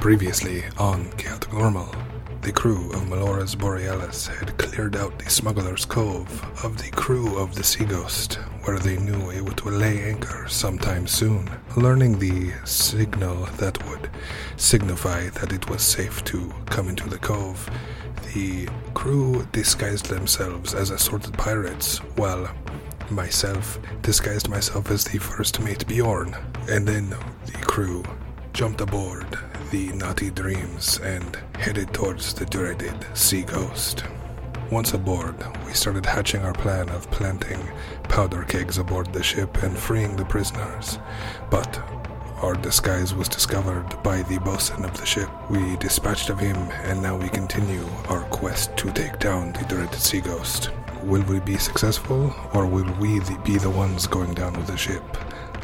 Previously on Chaotic Normal, the crew of Melora's Borealis had cleared out the smuggler's cove of the crew of the Sea Ghost, where they knew it would lay anchor sometime soon. Learning the signal that would signify that it was safe to come into the cove, the crew disguised themselves as assorted pirates, while myself disguised myself as the first mate Bjorn, and then the crew jumped aboard the Naughty Dreams and headed towards the dreaded Sea Ghost. Once aboard, we started hatching our plan of planting powder kegs aboard the ship and freeing the prisoners. But our disguise was discovered by the bosun of the ship. We dispatched of him, and now we continue our quest to take down the dreaded Sea Ghost. Will we be successful, or will we be the ones going down with the ship?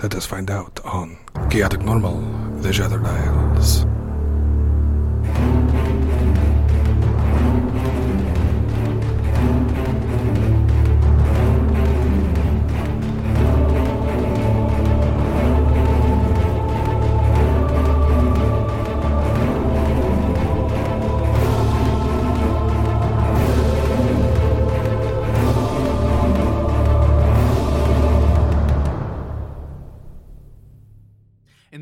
Let us find out on Chaotic Normal, The Shattered Isles.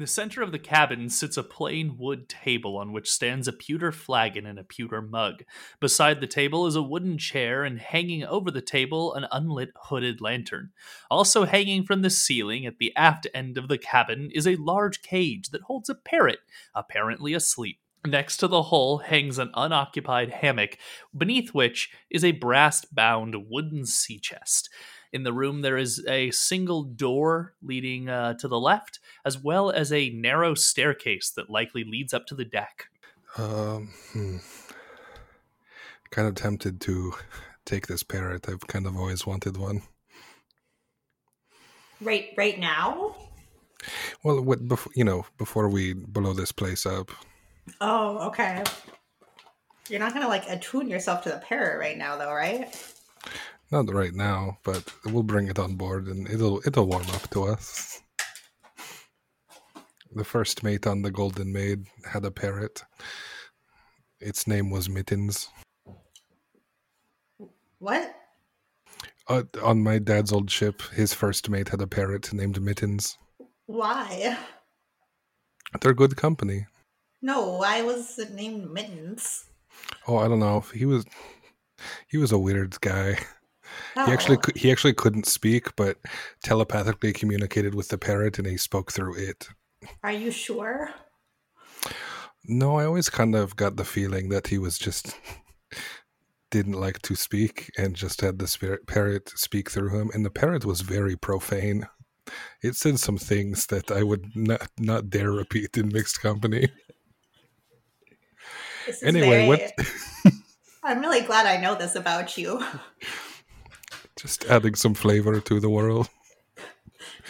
Center of the cabin sits a plain wood table on which stands a pewter flagon and a pewter mug. Beside the table is a wooden chair, and hanging over the table, an unlit hooded lantern. Also hanging from the ceiling at the aft end of the cabin is a large cage that holds a parrot, apparently asleep. Next to the hull hangs an unoccupied hammock, beneath which is a brass bound wooden sea chest. In the room, there is a single door leading uh, to the left, as well as a narrow staircase that likely leads up to the deck. Um, hmm. Kind of tempted to take this parrot. I've kind of always wanted one. Right, right now. Well, what before you know, before we blow this place up. Oh, okay. You're not gonna like attune yourself to the parrot right now, though, right? Not right now, but we'll bring it on board and it'll it'll warm up to us. The first mate on the Golden Maid had a parrot. Its name was Mittens. What? Uh, on my dad's old ship, his first mate had a parrot named Mittens. Why? They're good company. No, why was it named Mittens? Oh, I don't know. He was he was a weird guy. Oh. He actually he actually couldn't speak, but telepathically communicated with the parrot, and he spoke through it. Are you sure? No, I always kind of got the feeling that he was just didn't like to speak and just had the spirit parrot speak through him. And the parrot was very profane. It said some things that I would not not dare repeat in mixed company. Anyway, very- what? I'm really glad I know this about you. just adding some flavor to the world.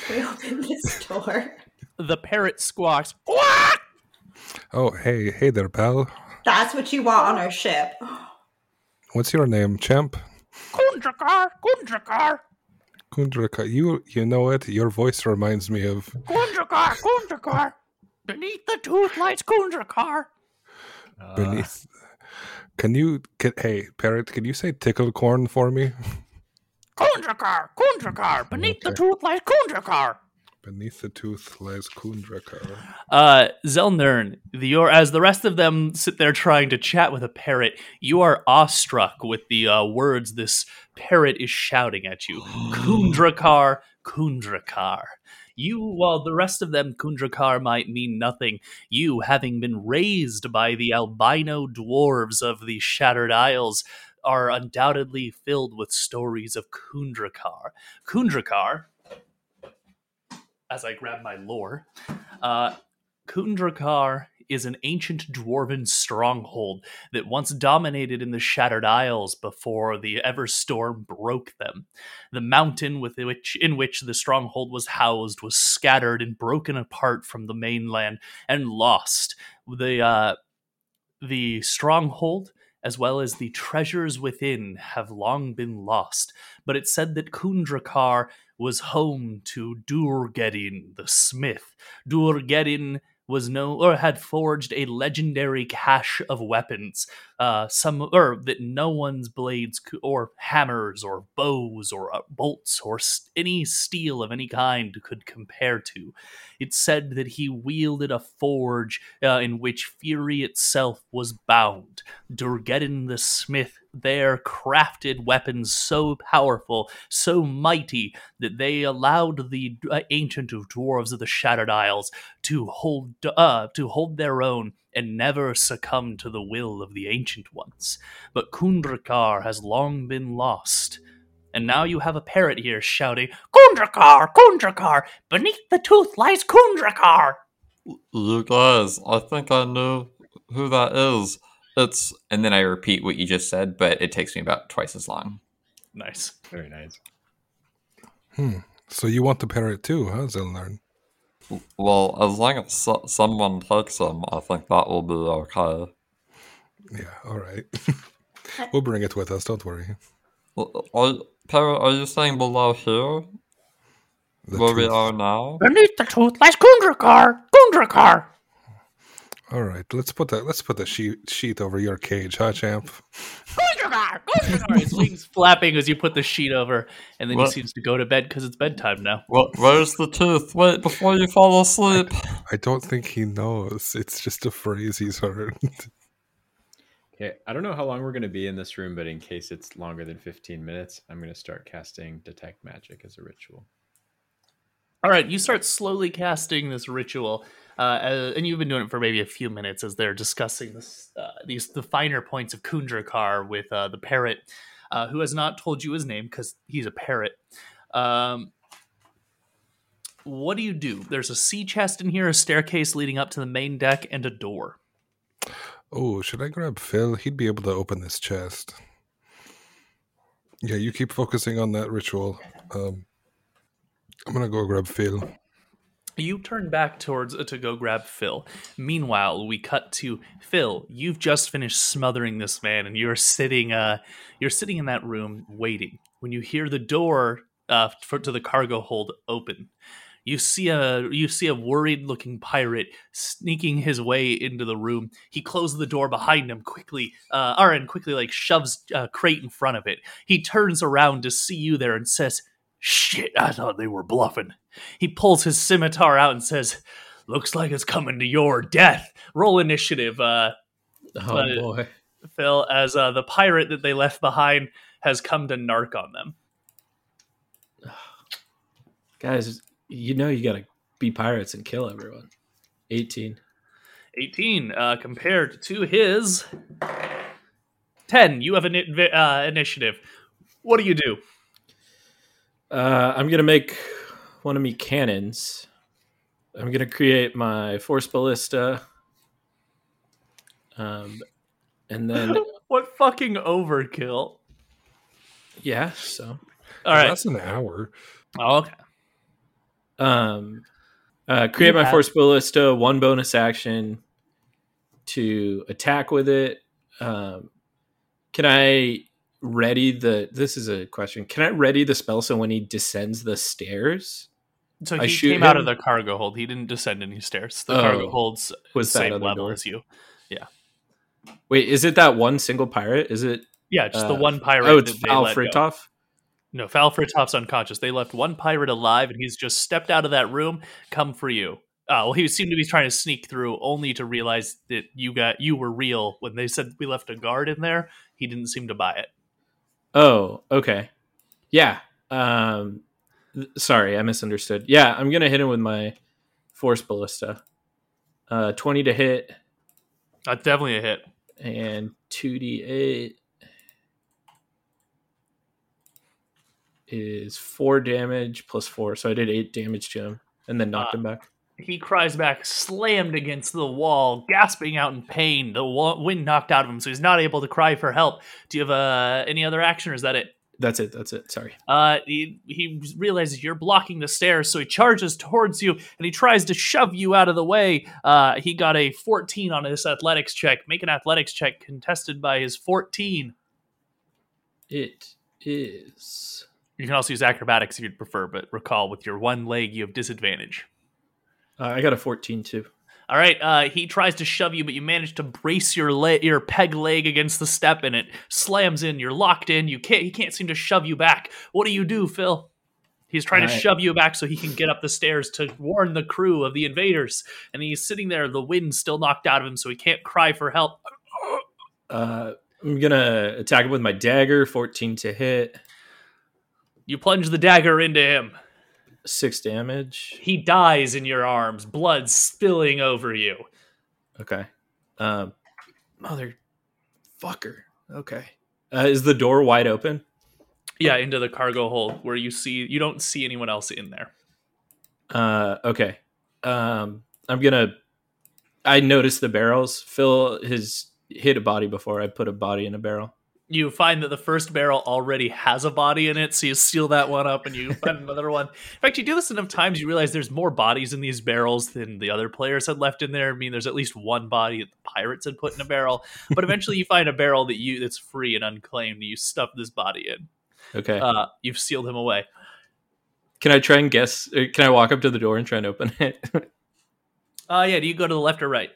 We opened this door. The parrot squawks. Oh, hey, hey there, pal. That's what you want on our ship. What's your name, champ? Khundrukar, Khundrukar, Khundrukar, You you know it. Your voice reminds me of Khundrukar, Khundrukar. Beneath the tooth lights, Khundrukar. beneath. Can you can, hey parrot? Can you say tickle corn for me? Khundrukar, Khundrukar. Beneath the tooth lies Khundrukar. Beneath the tooth lies Khundrukar. Uh, Zelnern, the, your, as the rest of them sit there trying to chat with a parrot, you are awestruck with the uh, words this parrot is shouting at you. Khundrukar, Khundrukar. You, while the rest of them, Khundrukar might mean nothing, you, having been raised by the albino dwarves of the Shattered Isles, are undoubtedly filled with stories of Khundrukar. Khundrukar, as I grab my lore, uh, Khundrukar is an ancient dwarven stronghold that once dominated in the Shattered Isles before the Everstorm broke them. The mountain with which in which the stronghold was housed was scattered and broken apart from the mainland and lost. The uh, the stronghold as well as the treasures within have long been lost, but it said that Khundrukar was home to Durgeddin the smith. Durgeddin was no or had forged a legendary cache of weapons, uh, some or that no one's blades cou- or hammers or bows or uh, bolts or s- any steel of any kind could compare to. It said that he wielded a forge uh, in which fury itself was bound. Durgeddin the smith there crafted weapons so powerful, so mighty, that they allowed the uh, ancient of dwarves of the Shattered Isles to hold uh, to hold their own and never succumb to the will of the ancient ones. But Khundrukar has long been lost. And now you have a parrot here shouting, Khundrukar! Khundrukar! Beneath the tooth lies Khundrukar! You guys, I think I know who that is. It's and then I repeat what you just said, but it takes me about twice as long. Nice. Very nice. Hmm. So you want the parrot too, huh, Zelnarn? Well, as long as so- someone takes him, I think that will be okay. Yeah, all right. we'll bring it with us, don't worry. L- Are, Parrot, are you saying below here, The where we are now? Beneath the tooth lies Khundrukar! Khundrukar! All right, let's put that let's put the sheet sheet over your cage, huh, champ? Khundrukar! Khundrukar! His wings flapping as you put the sheet over, and then he seems to go to bed because it's bedtime now. Wh- Where's the tooth? Wait, before you fall asleep. I don't think he knows. It's just a phrase he's heard. Okay, I don't know how long we're going to be in this room, but in case it's longer than 15 minutes, I'm going to start casting Detect Magic as a ritual. All right, you start slowly casting this ritual, uh, and you've been doing it for maybe a few minutes as they're discussing this, uh, these the finer points of Khundrukar with uh, the parrot, uh, who has not told you his name because he's a parrot. Um, what do you do? There's a sea chest in here, a staircase leading up to the main deck, and a door. oh, should I grab Phil? He'd be able to open this chest. Yeah, you keep focusing on that ritual. Um, I'm gonna go grab Phil. You turn back towards uh, to go grab Phil. Meanwhile, we cut to Phil. You've just finished smothering this man, and you're sitting. Uh, you're sitting in that room waiting. When you hear the door uh, for, to the cargo hold open, you see a you see a worried-looking pirate sneaking his way into the room. He closes the door behind him quickly, uh, and quickly like shoves a crate in front of it. He turns around to see you there and says, "Shit! I thought they were bluffing." He pulls his scimitar out and says, "Looks like it's coming to your death." Roll initiative, uh, Oh Uh, boy. Phil, as uh, the pirate that they left behind has come to narc on them. Guys, you know you gotta be pirates and kill everyone. 18. 18 uh, compared to his 10. You have an uh, initiative. What do you do? Uh, I'm gonna make one of me cannons. I'm gonna create my force ballista. Um, and then What fucking overkill? yeah, so All right. That's an hour. Oh, okay. um, uh, create my force ballista. One bonus action to attack with it. Um, can I ready the? This is a question. Can I ready the spell so when he descends the stairs? So I he shoot came out of the cargo hold. He didn't descend any stairs. The Oh. cargo hold's Was the same level door? as you. Yeah wait, is it that one single pirate? Is it? Yeah, just the Uh, one pirate. oh, it's Val let go. Fritoff. No, Falfritop's unconscious. They left one pirate alive, and he's just stepped out of that room. Come for you. Uh, well, he seemed to be trying to sneak through, only to realize that you got you were real when they said we left a guard in there. He didn't seem to buy it. Oh, okay. Yeah. Um th- sorry, I misunderstood. Yeah, I'm gonna hit him with my force ballista. Uh twenty to hit That's definitely a hit. and two D eight is four damage plus four. So I did eight damage to him and then knocked Uh, him back. He cries back, slammed against the wall, gasping out in pain. The wa- wind knocked out of him, so he's not able to cry for help. Do you have uh, any other action, or is that it? That's it, that's it. Sorry. Uh, he, he realizes you're blocking the stairs, so he charges towards you and he tries to shove you out of the way. Uh, he got a 14 on his athletics check. Make an athletics check contested by his 14. It is You can also use acrobatics if you'd prefer, but recall with your one leg, you have disadvantage. Uh, I got a fourteen too. All right, uh, he tries to shove you, but you manage to brace your leg, your peg leg against the step, and it slams in. You're locked in. You can't. He can't seem to shove you back. What do you do, Phil? He's trying to right. shove you back so he can get up the stairs to warn the crew of the invaders. And he's sitting there, the wind's still knocked out of him, so he can't cry for help. Uh I'm gonna attack him with my dagger, fourteen to hit, You plunge the dagger into him. Six damage. He dies in your arms, blood spilling over you. Okay. Um, motherfucker. Okay. Uh, is the door wide open? Yeah, into the cargo hold where you see you don't see anyone else in there. Uh, okay. Um, I'm gonna. I noticed the barrels. Phil has hit a body before. I put a body in a barrel. You find that the first barrel already has a body in it, so you seal that one up and you find another one. In fact, you do this enough times, you realize there's more bodies in these barrels than the other players had left in there. I mean, there's at least one body that the pirates had put in a barrel, but eventually you find a barrel that you that's free and unclaimed. And you stuff this body in. Okay. Uh, you've sealed him away. can I try and guess? uh, Can I walk up to the door and try and open it? Uh, yeah. Do you go to the left or right?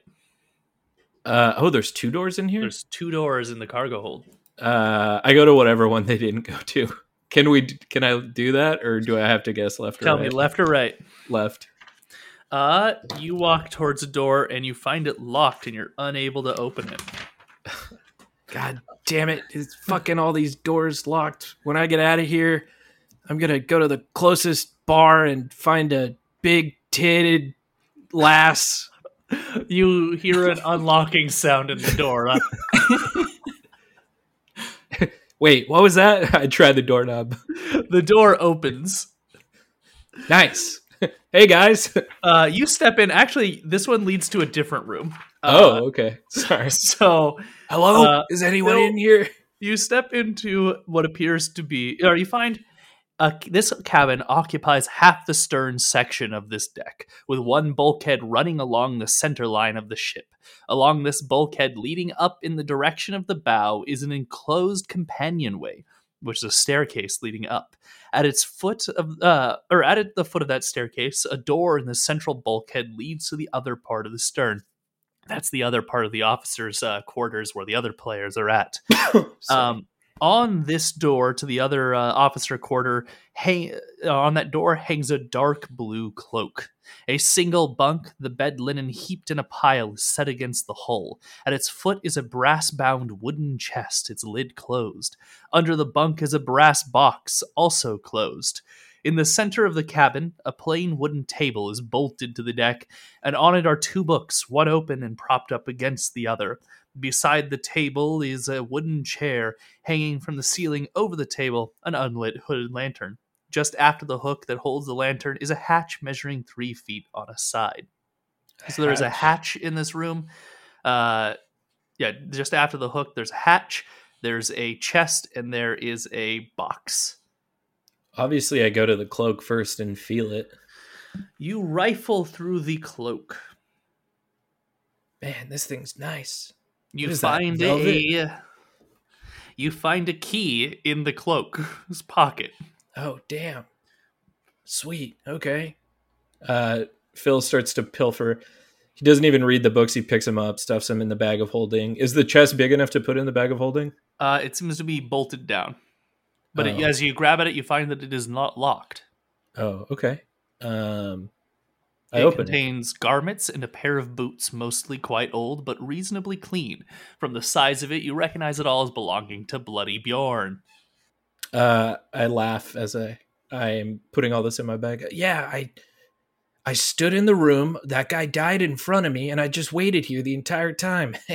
uh, oh, there's two doors in here. There's two doors in the cargo hold. Uh, I go to whatever one they didn't go to. Can we? Can I do that, or do I have to guess left or Tell right? me left or right. Left. Uh, you walk towards a door and you find it locked and you're unable to open it. God damn it! It's fucking all these doors locked. When I get out of here, I'm gonna go to the closest bar and find a big titted lass. You hear an unlocking sound in the door. Uh, Wait, what was that? I tried the doorknob. the door opens. Nice. hey guys. Uh, you step in. Actually, this one leads to a different room. Oh, Uh, okay. Sorry. so Hello. uh, Is anyone in here? you step into what appears to be, or you find uh, this cabin occupies half the stern section of this deck, with one bulkhead running along the center line of the ship. Along this bulkhead, leading up in the direction of the bow, is an enclosed companionway, which is a staircase leading up. At its foot of, uh, or at the foot of that staircase, a door in the central bulkhead leads to the other part of the stern. That's the other part of the officers' uh, quarters where the other players are at. Um, on this door to the other uh, officer quarter, hang, uh, on that door hangs a dark blue cloak. A single bunk, the bed linen heaped in a pile, is set against the hull. At its foot is a brass bound wooden chest, its lid closed. Under the bunk is a brass box, also closed. In the center of the cabin, a plain wooden table is bolted to the deck, and on it are two books, one open and propped up against the other. Beside the table is a wooden chair, hanging from the ceiling over the table, an unlit hooded lantern. Just after the hook that holds the lantern is a hatch measuring three feet on a side. So there is a hatch in this room. Uh, yeah, just after the hook, there's a hatch, there's a chest, and there is a box. Obviously, I go to the cloak first and feel it. You rifle through the cloak. Man, this thing's nice. You What is that, find a you find a key in the cloak's pocket. Oh, damn. Sweet. Okay. Uh, Phil starts to pilfer. He doesn't even read the books. He picks them up, stuffs them in the bag of holding. Is the chest big enough to put in the bag of holding? Uh, it seems to be bolted down. But it, Oh. as you grab at it, you find that it is not locked. Oh, okay. Um, I it open it. contains garments and a pair of boots, mostly quite old but reasonably clean. From the size of it, you recognize it all as belonging to Bloody Bjorn. Uh, I laugh as I I am putting all this in my bag. Yeah, I I stood in the room. That guy died in front of me, and I just waited here the entire time.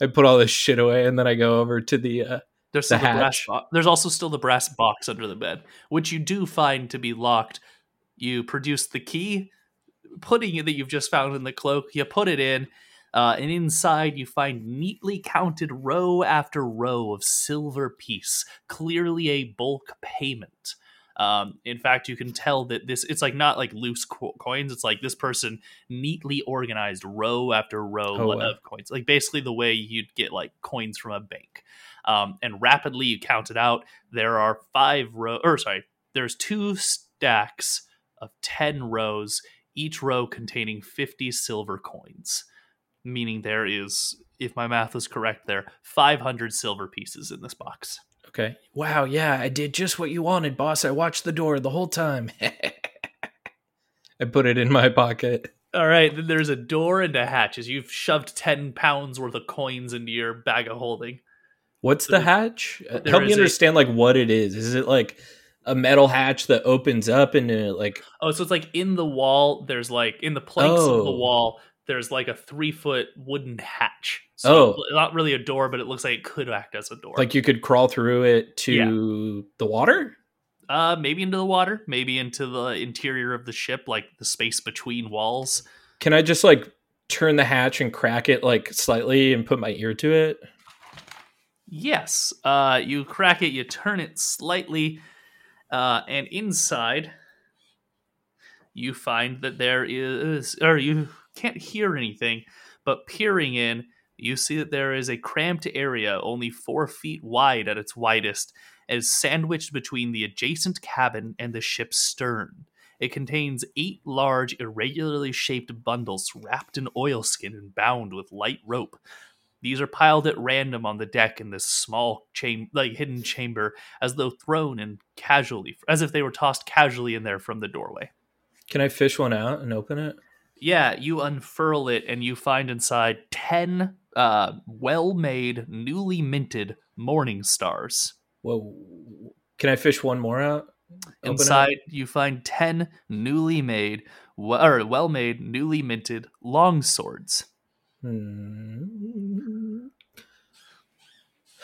I put all this shit away, and then I go over to the. Uh, There's The the, brass bo- There's also still the brass box under the bed, which you do find to be locked. You produce the key, putting it that you've just found in the cloak. You put it in, uh, and inside you find neatly counted row after row of silver piece, clearly a bulk payment. Um, in fact, you can tell that this it's like not like loose co- coins. It's like this person neatly organized row after row Oh, wow. of coins, like basically the way you'd get like coins from a bank. Um, and rapidly you count it out. There are five row, or sorry, there's two stacks of ten rows, each row containing fifty silver coins. Meaning there is, if my math is correct, there five hundred silver pieces in this box. okay. Wow. Yeah, I did just what you wanted, boss. I watched the door the whole time. I put it in my pocket. All right, then there's a door and a hatch as you've shoved 10 pounds worth of coins into your bag of holding. What's the hatch? Uh, Help me is a- understand like what it is. Is it like a metal hatch that opens up into like Oh, so it's like in the wall, there's like in the planks of the Oh. wall, there's like a three foot wooden hatch. So Oh. not really a door, but it looks like it could act as a door. like you could crawl through it to the water? uh maybe into the water, maybe into the interior of the ship, like the space between walls. Can I just like turn the hatch and crack it like slightly and put my ear to it? Yes. Uh, you crack it, you turn it slightly, uh, and inside you find that there is, or you can't hear anything, but peering in, you see that there is a cramped area only four feet wide at its widest, as sandwiched between the adjacent cabin and the ship's stern. It contains eight large, irregularly shaped bundles wrapped in oilskin and bound with light rope. These are piled at random on the deck in this small cham- like hidden chamber, as though thrown in casually, as if they were tossed casually in there from the doorway. Can I fish one out and open it? Yeah, you unfurl it and you find inside ten uh, well-made, newly minted morning stars. Whoa. Can I fish one more out? Open it? Inside, you find ten newly made, we- or well-made, newly minted long swords. Hmm.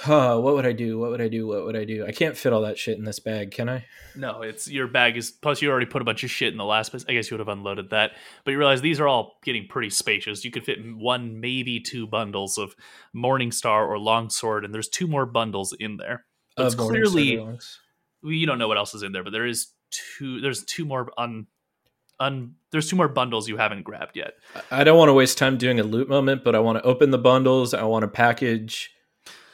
Huh, what would I do? What would I do? What would I do? I can't fit all that shit in this bag, can I? No, it's your bag is plus you already put a bunch of shit in the last place. I guess you would have unloaded that, but you realize these are all getting pretty spacious. You could fit one, maybe two bundles of Morningstar or Longsword, and there's two more bundles in there. But it's clearly you don't know what else is in there, but there is two. There's two more un, un. There's two more bundles you haven't grabbed yet. I don't want to waste time doing a loot moment, but I want to open the bundles. I want to package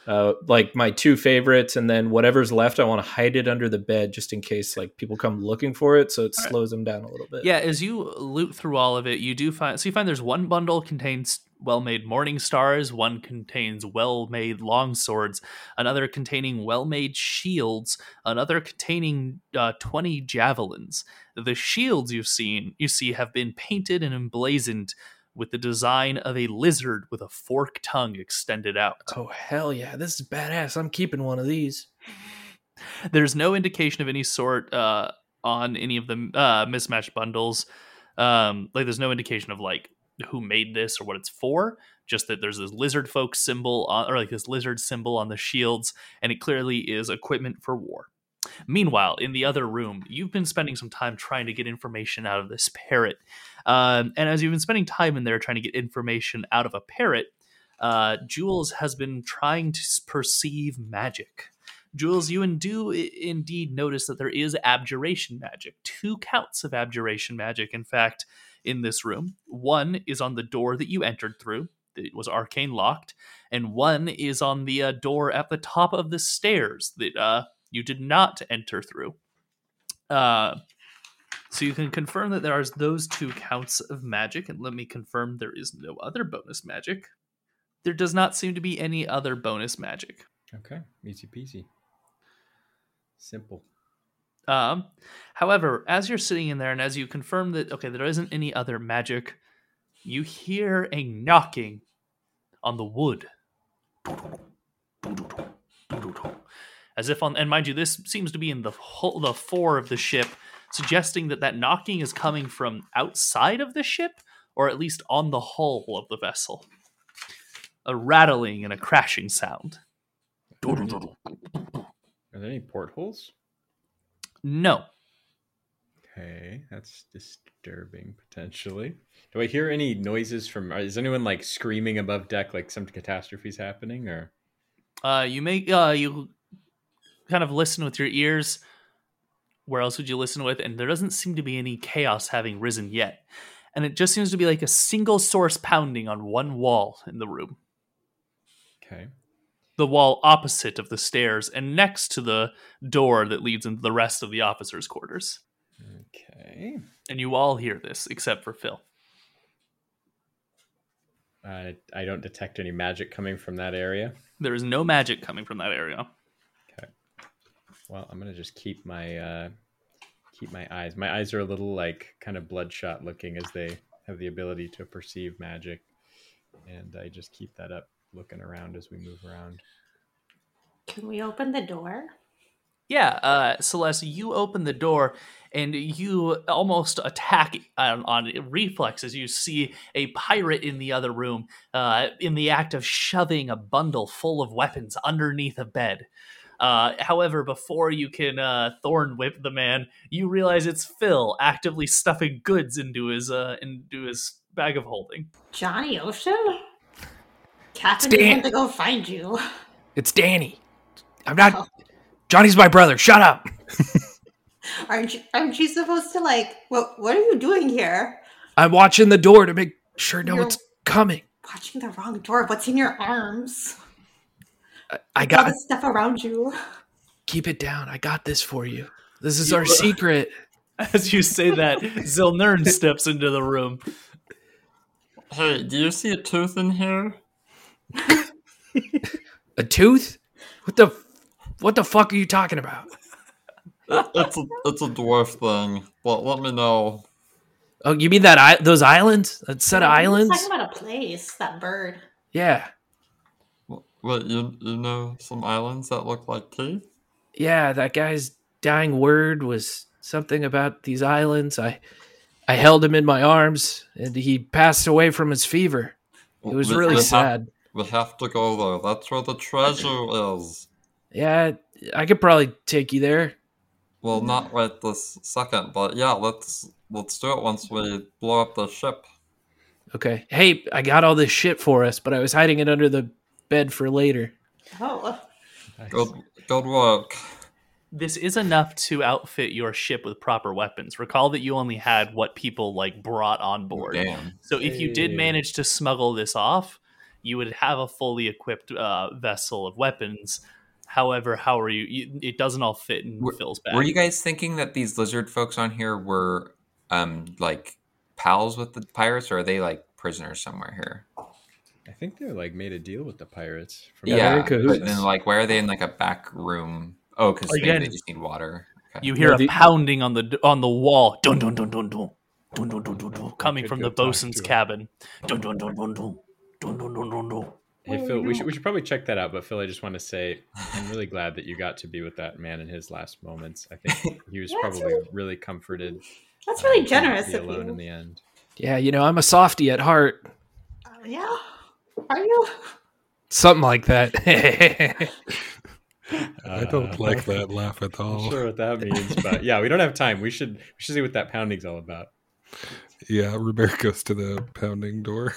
uh, like my two favorites, and then whatever's left, I want to hide it under the bed just in case like people come looking for it, so it All right. slows them down a little bit. Yeah, as you loot through all of it, you do find so you find there's one bundle contains well-made morning stars, one contains well-made long swords, another containing well-made shields, another containing uh, 20 javelins. The shields you've seen you see have been painted and emblazoned with the design of a lizard with a forked tongue extended out. Oh hell yeah, this is badass. I'm keeping one of these. There's no indication of any sort uh, on any of the uh, mismatched bundles. Um, like, there's no indication of like who made this or what it's for. Just that there's this lizard folk symbol on, or like this lizard symbol on the shields, and it clearly is equipment for war. Meanwhile, in the other room, you've been spending some time trying to get information out of this parrot. Um, and as you've been spending time in there trying to get information out of a parrot, uh, Jules has been trying to perceive magic. Jules, you do indeed notice that there is abjuration magic. Two counts of abjuration magic, in fact, in this room. One is on the door that you entered through, it was arcane locked, and one is on the uh, door at the top of the stairs that uh, you did not enter through. Uh, so you can confirm that there are those two counts of magic, and let me confirm there is no other bonus magic. There does not seem to be any other bonus magic. Okay, easy peasy. Simple. Um, however, as you're sitting in there and as you confirm that okay, there isn't any other magic, you hear a knocking on the wood. As if on, and mind you, this seems to be in the whole, the fore of the ship, suggesting that that knocking is coming from outside of the ship, or at least on the hull of the vessel. A rattling and a crashing sound. Are there any portholes? No, Okay, that's disturbing potentially. Do I hear any noises from? Is anyone like screaming above deck, like some catastrophe's happening, or? Uh, you make uh, you kind of listen with your ears. Where else would you listen with? And there doesn't seem to be any chaos having risen yet, and it just seems to be like a single source pounding on one wall in the room. Okay. The wall opposite of the stairs and next to the door that leads into the rest of the officers' quarters. Okay. And you all hear this except for Phil. I I don't detect any magic coming from that area. There is no magic coming from that area. Okay. Well, I'm gonna just keep my uh, keep my eyes. My eyes are a little like kind of bloodshot looking as they have the ability to perceive magic, and I just keep that up, looking around as we move around. Can we open the door? Yeah, uh, Celeste, you open the door and you almost attack on, on reflex as you see a pirate in the other room uh, in the act of shoving a bundle full of weapons underneath a bed. Uh, however, before you can uh, thorn whip the man, you realize it's Phil actively stuffing goods into his uh, into his bag of holding. Johnny Ocean? Captain Stan- went to go find you. It's Danny. I'm not. Oh. Johnny's my brother. Shut up. Aren't you, aren't you supposed to like? What What are you doing here? I'm watching the door to make sure no You're- one's coming. Watching the wrong door. What's in your arms? I All got the stuff around you. keep it down. I got this for you. This is our secret. As you say that, Zilnern steps into the room. Hey, do you see a tooth in here? A tooth? What the? What the fuck are you talking about? It's a it's a dwarf thing. But let me know. Oh, you mean that I, those islands? That set of islands? talking about a place. That bird. Yeah, Wait, you you know some islands that look like teeth? yeah. That guy's dying word was something about these islands. I, I held him in my arms, and he passed away from his fever. It was We- really we have- sad. We have to go there. That's where the treasure is. Yeah, I could probably take you there. Well, not right this second, but yeah, let's let's do it once we blow up the ship. Okay. Hey, I got all this shit for us, but I was hiding it under the bed for later. Oh, Good good work. This is enough to outfit your ship with proper weapons. Recall that you only had what people like brought on board. Damn. So if you did manage to smuggle this off, you would have a fully equipped uh, vessel of weapons. However, how are you? you it doesn't all fit in Were- Phil's bag. Were you guys thinking that these lizard folks on here were um like pals with the pirates, or are they like prisoners somewhere here? I think they're like made a deal with the pirates. From Yeah, they're Yeah, in cahoots. but then like why are they in like a back room? Oh, because maybe Again, they just need water. Okay. You hear No, a the- pounding on the on the wall, dun dun dun dun dun, dun dun dun dun dun, coming from the talk bosun's to him. cabin. Dun dun dun dun dun, dun dun dun dun dun. Hey Phil, we should we should probably check that out. But Phil, I just want to say I'm really glad that you got to be with that man in his last moments. I think he was Yeah, probably really- really comforted. that's uh, really to generous of alone you. in the end. Yeah, you know, I'm a softie at heart. Uh, yeah. Are you? Something like that. I don't like that laugh at all. I'm all. sure what that means, but yeah, we don't have time. We should we should see what that pounding's all about. Yeah, Robert goes to the pounding door.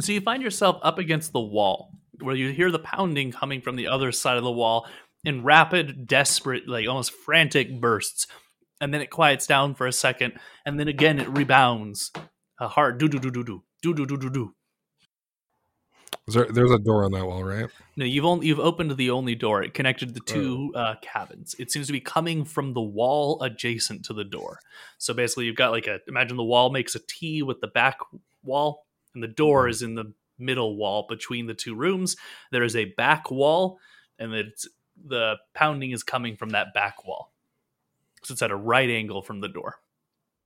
So you find yourself up against the wall, where you hear the pounding coming from the other side of the wall in rapid, desperate, like almost frantic bursts, and then it quiets down for a second, and then again it rebounds. A hard do do do do do do do do do do. There, there's a door on that wall, right? No, you've only you've opened the only door. It connected the two uh, cabins. It seems to be coming from the wall adjacent to the door. So basically, you've got like a imagine the wall makes a T with the back wall, and the door is in the middle wall between the two rooms. There is a back wall, and it's the pounding is coming from that back wall. So it's at a right angle from the door.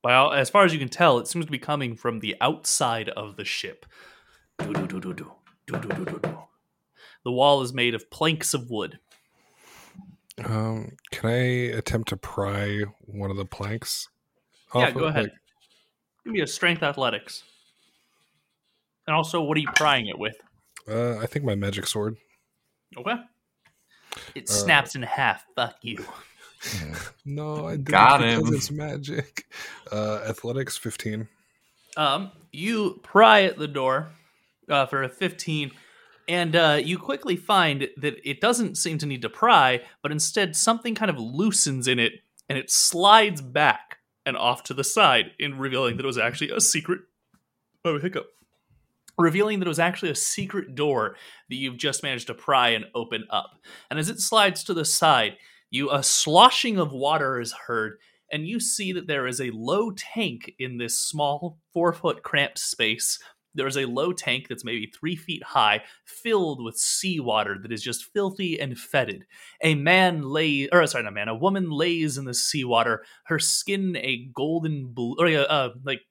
By all, as far as you can tell, it seems to be coming from the outside of the ship. The wall is made of planks of wood. Um, can I attempt to pry one of the planks? yeah, go of- ahead. like- Give me a strength athletics. And also, what are you prying it with? uh, I think my magic sword. Okay. It Uh, snaps in half. Fuck you. No, I did Got it because him. it's magic. Uh, athletics fifteen. Um, you pry at the door uh, for a 15, and uh, you quickly find that it doesn't seem to need to pry, but instead something kind of loosens in it, and it slides back and off to the side, in revealing that it was actually a secret. Oh, hiccup. Revealing that it was actually a secret door that you've just managed to pry and open up. And as it slides to the side, you a sloshing of water is heard, and you see that there is a low tank in this small four foot cramped space. There is a low tank that's maybe three feet high, filled with seawater that is just filthy and fetid. A man lay, or sorry, not man, a woman lays in the seawater, her skin a golden blue, or uh, uh, like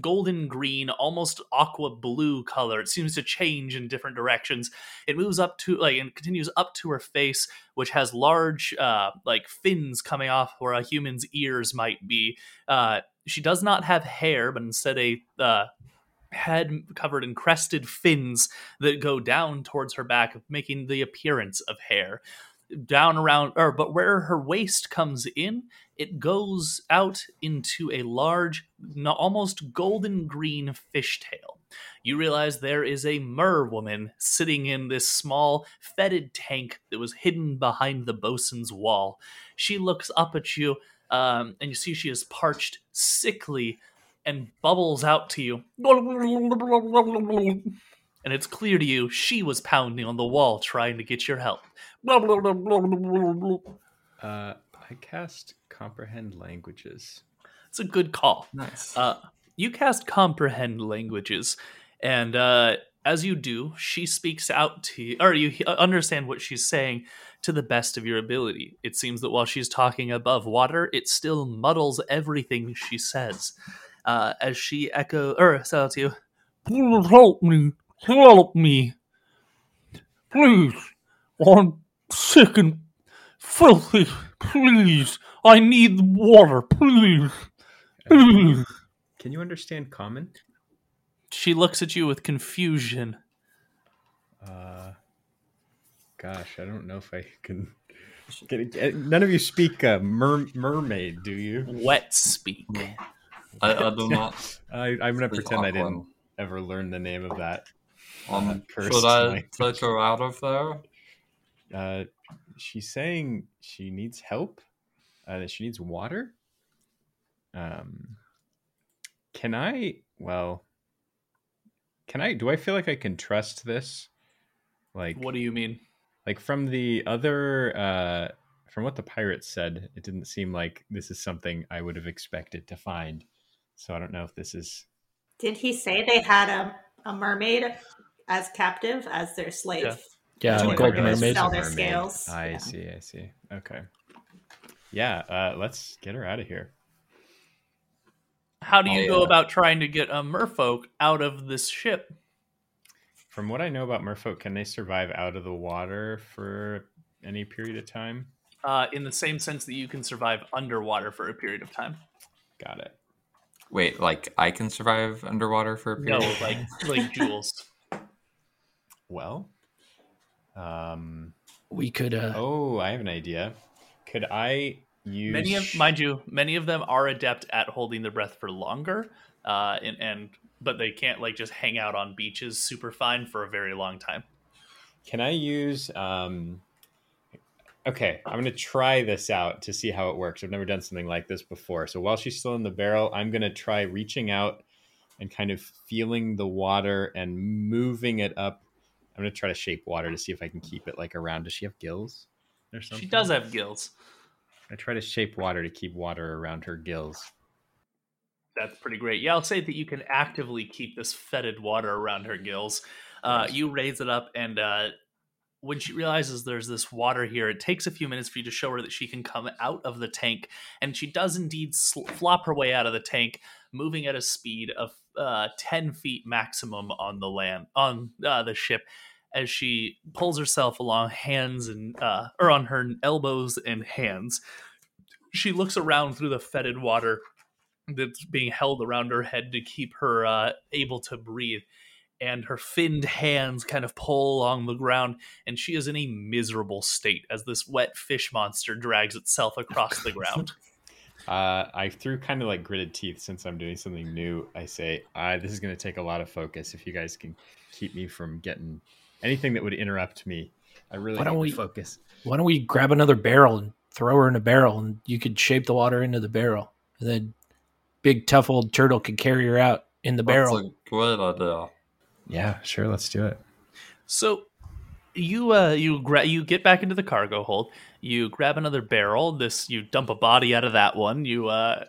golden green, almost aqua blue color. It seems to change in different directions. It moves up to like and continues up to her face, which has large uh like fins coming off where a human's ears might be. Uh she does not have hair, but instead a uh head covered in crested fins that go down towards her back, making the appearance of hair. Down around, or but where her waist comes in, it goes out into a large, almost golden green fishtail. You realize there is a mer woman sitting in this small, fetid tank that was hidden behind the bosun's wall. She looks up at you, um, and you see she is parched, sickly, and bubbles out to you. And it's clear to you she was pounding on the wall trying to get your help. Uh, I cast comprehend languages. It's a good call. Nice. Uh, you cast comprehend languages, and uh, as you do, she speaks out to you, or you understand what she's saying to the best of your ability. It seems that while she's talking above water, it still muddles everything she says. Uh, as she echo or says to you, "Please help me, help me, please. I'm sick and filthy. Please, I need water. Please, please." Can you understand common? She looks at you with confusion. Uh, gosh, I don't know if I can. Can- uh, None of you speak uh, mer- mermaid, do you? Wet speak. I, I do not. I, I'm gonna speak pretend I didn't ever learn the name of that. Um, cursed should I language. take her out of there? Uh, she's saying she needs help. Uh, that she needs water. Um, can I? Well, can I? Do I feel like I can trust this? Like, What do you mean? like from the other uh from what the pirates said it didn't seem like this is something i would have expected to find so i don't know if this is Did he say they had a, a mermaid as captive as their slave? Yeah. Yeah, Oh, the I golden mermaid. it's Sell their mermaid. scales. i Yeah. see i see okay yeah uh let's get her out of here How do you I, go uh, about trying to get a merfolk out of this ship? from what i know about merfolk can they survive out of the water for any period of time Uh, in the same sense that you can survive underwater for a period of time. got it Wait, like I can survive underwater for a period? Of time? No, like like Jules. well um We could. Uh, oh i have an idea could i use Many of, mind you, many of them are adept at holding their breath for longer, uh, and, and but they can't like just hang out on beaches super fine for a very long time. Can I use um Okay, I'm going to try this out to see how it works. I've never done something like this before. So while she's still in the barrel, I'm going to try reaching out and kind of feeling the water and moving it up. I'm going to try to shape water to see if I can keep it like around. Does she have gills or something? She does have gills. I try to shape water to keep water around her gills. That's pretty great. Yeah, I'll say that you can actively keep this fetid water around her gills. Uh, you raise it up, and uh, when she realizes there's this water here, it takes a few minutes for you to show her that she can come out of the tank, and she does indeed sl- flop her way out of the tank, moving at a speed of uh, ten feet maximum on the land on uh, the ship. As she pulls herself along, hands and uh, or on her elbows and hands, she looks around through the fetid water that's being held around her head to keep her uh, able to breathe. And her finned hands kind of pull along the ground, and she is in a miserable state as this wet fish monster drags itself across the ground. Uh, I threw kind of like gritted teeth since I'm doing something new. I say, uh, this is going to take a lot of focus. If you guys can keep me from getting anything that would interrupt me, I really Why don't we- focus. Why don't we grab another barrel and throw her in a barrel, and you could shape the water into the barrel, and then big tough old turtle could carry her out in the barrel. That's a great idea. Yeah, sure, let's do it. So you uh you gra- you get back into the cargo hold. You grab another barrel. This you dump a body out of that one. You uh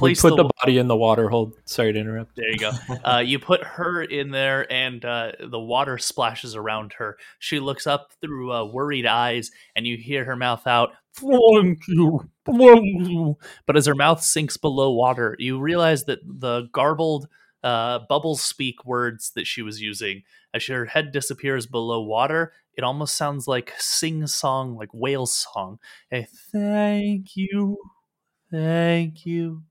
we put the, the body in the water hold. Sorry to interrupt. There you go. Uh, you put her in there, and uh, the water splashes around her. She looks up through uh, worried eyes, and you hear her mouth out, "Thank you, thank you." But as her mouth sinks below water, you realize that the garbled uh, bubbles speak words that she was using. As her head disappears below water, it almost sounds like sing song, like whale song. A thank you, thank you,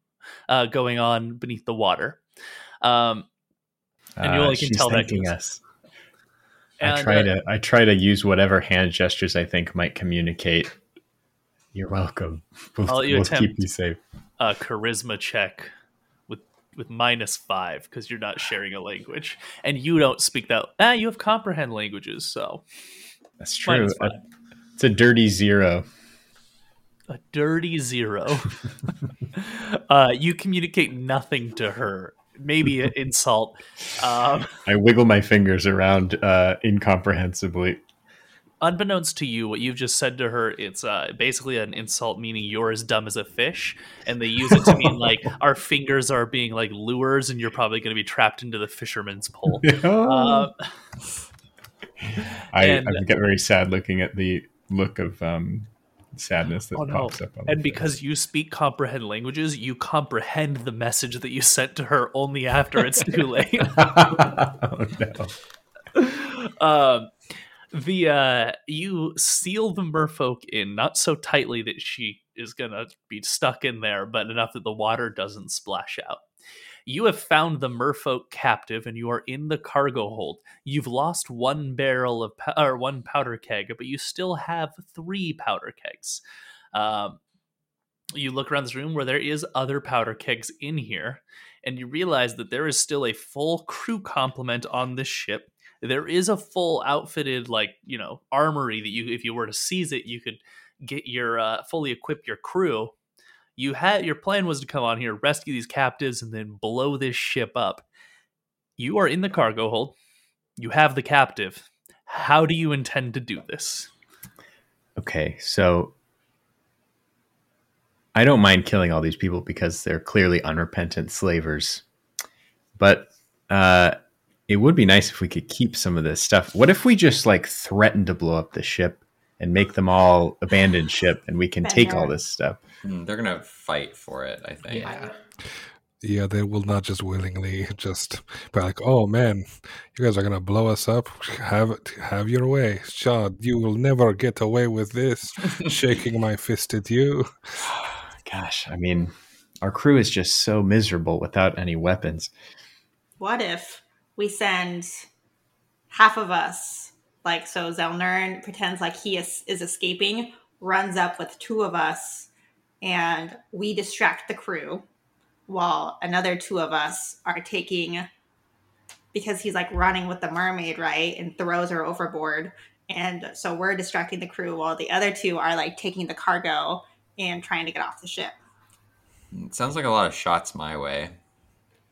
uh, going on beneath the water. Um, and you Uh, only can she's tell that us. I try uh, to I try to use whatever hand gestures I think might communicate. You're welcome. We'll, I'll let you we'll attempt. keep you safe. a charisma check with minus five because you're not sharing a language and you don't speak that. Ah, you have comprehend languages, so That's true. Uh, it's a dirty zero. a dirty zero. uh, you communicate nothing to her. Maybe an insult. Um, I wiggle my fingers around uh, incomprehensibly. Unbeknownst to you, what you've just said to her, it's uh, basically an insult, meaning you're as dumb as a fish, and they use it to mean like our fingers are being like lures, and you're probably going to be trapped into the fisherman's pole. Um, I, and- I get very sad looking at the look of um, sadness that Oh no! pops up. And face. because you speak comprehend languages, you comprehend the message that you sent to her only after it's too late. oh no! um, the uh, you seal the merfolk in not so tightly that she is gonna be stuck in there, but enough that the water doesn't splash out. You have found the merfolk captive, and you are in the cargo hold. You've lost one barrel of or one powder keg, but you still have three powder kegs. Um, you look around this room where there is other powder kegs in here, and you realize that there is still a full crew complement on this ship. There is a full outfitted, like you know, armory that you, if you were to seize it, you could get your uh, fully equip your crew. You had your plan was to come on here, rescue these captives, and then blow this ship up. You are in the cargo hold. You have the captive. How do you intend to do this? Okay, so I don't mind killing all these people because they're clearly unrepentant slavers. But uh, it would be nice if we could keep some of this stuff. What if we just like threaten to blow up the ship and make them all abandon ship and we can take all this stuff? Hmm, they're gonna fight for it. I think. Yeah. Yeah, they will not just willingly just be like, "Oh man, you guys are gonna blow us up. Have it, have your way, Shad. You will never get away with this." Shaking my fist at you. Gosh, I mean, our crew is just so miserable without any weapons. What if we send half of us, like so Zelnern pretends like he is, is escaping, runs up with two of us, and we distract the crew while another two of us are taking because he's like running with the mermaid, right? And throws her overboard. And so we're distracting the crew while the other two are like taking the cargo and trying to get off the ship. It sounds like a lot of shots my way.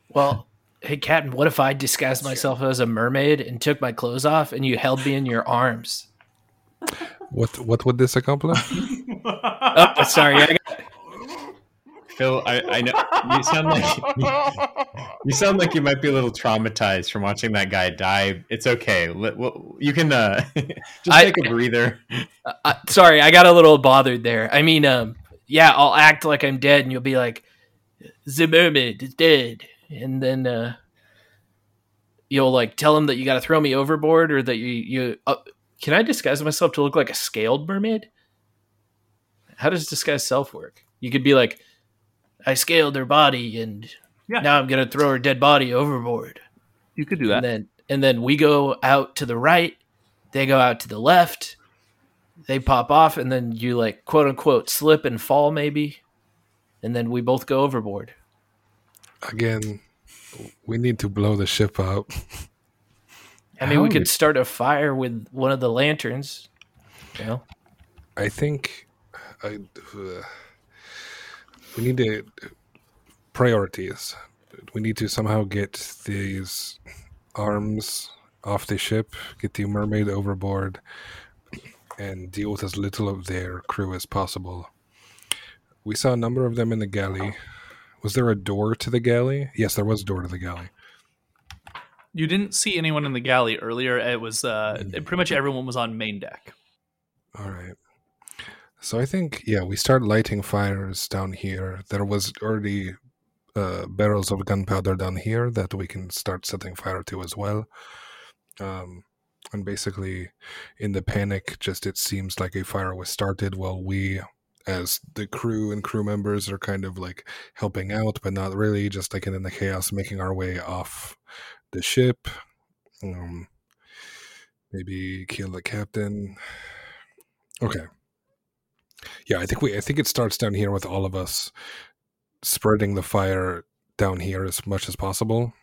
Well, hey, Captain, what if I disguised myself as a mermaid and took my clothes off and you held me in your arms? What what would this accomplish? Oh, sorry. I got, Phil, I, I know you sound like you sound like you might be a little traumatized from watching that guy die. It's okay. Let, well, you can uh, just I- take a breather. Uh, sorry, I got a little bothered there. I mean, um, yeah, I'll act like I'm dead, and you'll be like, "The mermaid is dead," and then uh, you'll like tell him that you got to throw me overboard, or that you you. Uh, can I disguise myself to look like a scaled mermaid? How does disguise self work? You could be like, "I scaled her body, and Yeah. now I'm gonna throw her dead body overboard." You could do and that. then and then we go out to the right they go out to the left they pop off and then you like quote unquote slip and fall maybe and then we both go overboard Again, we need to blow the ship up. i mean we could would- start a fire with one of the lanterns you know I think I, uh, we need to priorities. We need to somehow get these arms off the ship, get the mermaid overboard, and deal with as little of their crew as possible. We saw a number of them in the galley. Was there a door to the galley? Yes, there was a door to the galley. You didn't see anyone in the galley earlier. It was uh, Mm. pretty much everyone was on main deck. All right. So I think yeah, we start lighting fires down here. There was already uh, barrels of gunpowder down here that we can start setting fire to as well. Um, and basically, in the panic, just it seems like a fire was started while we, as the crew and crew members, are kind of like helping out, but not really. Just like in the chaos, making our way off the ship. Um, maybe kill the captain. Okay. Yeah, I think we I think it starts down here with all of us spreading the fire down here as much as possible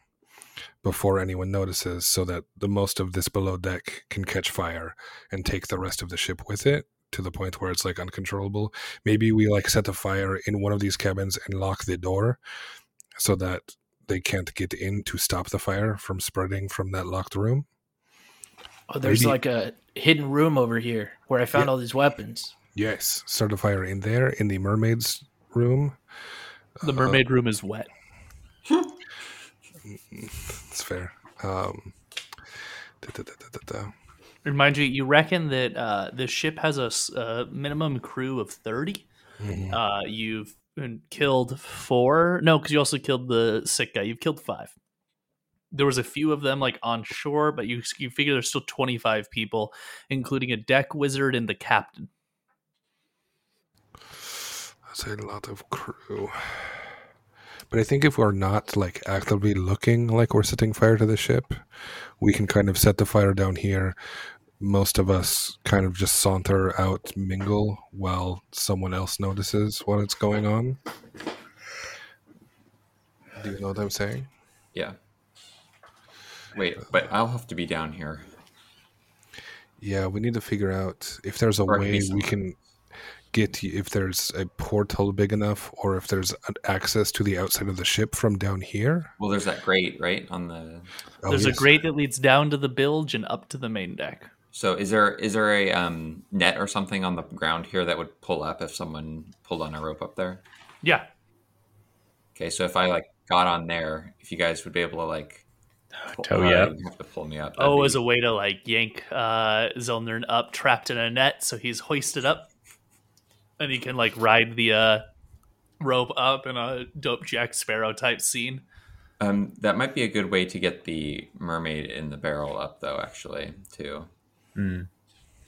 before anyone notices so that the most of this below deck can catch fire and take the rest of the ship with it to the point where it's like uncontrollable. Maybe we like set a fire in one of these cabins and lock the door so that they can't get in to stop the fire from spreading from that locked room. oh there's Maybe- like a hidden room over here where i found Yeah. all these weapons Yes, start a fire in there in the mermaid's room. The Uh, mermaid room is wet. It's fair. Um, da, da, da, da, da, da. Remind you, you reckon that uh, this ship has a uh, minimum crew of 30? Mhm. Uh, you've killed four. No, because you also killed the sick guy. You've killed five. There was a few of them like on shore, but you you figure there's still 25 people, including a deck wizard and the captain. That's a lot of crew. But I think if we're not like actively looking like we're setting fire to the ship, we can kind of set the fire down here. Most of us kind of just saunter out, mingle while someone else notices what it's going on. Do you know what I'm saying? Yeah. Wait, but I'll have to be down here. Yeah, we need to figure out if there's a Or way we can get y- if there's a portal big enough or if there's an access to the outside of the ship from down here. Well, there's that grate, right? On the Oh, There's yes. a grate that leads down to the bilge and up to the main deck. So is there is there a um, net or something on the ground here that would pull up if someone pulled on a rope up there? Yeah, Okay, so if I like got on there, if you guys would be able to like pull, Tow uh, up. have to pull me up. Oh, That'd as be- a way to like yank uh, Zelnern up, trapped in a net, so he's hoisted up, and he can like ride the uh, rope up in a dope Jack Sparrow type scene. um, that might be a good way to get the mermaid in the barrel up, though. Actually, too. Mm.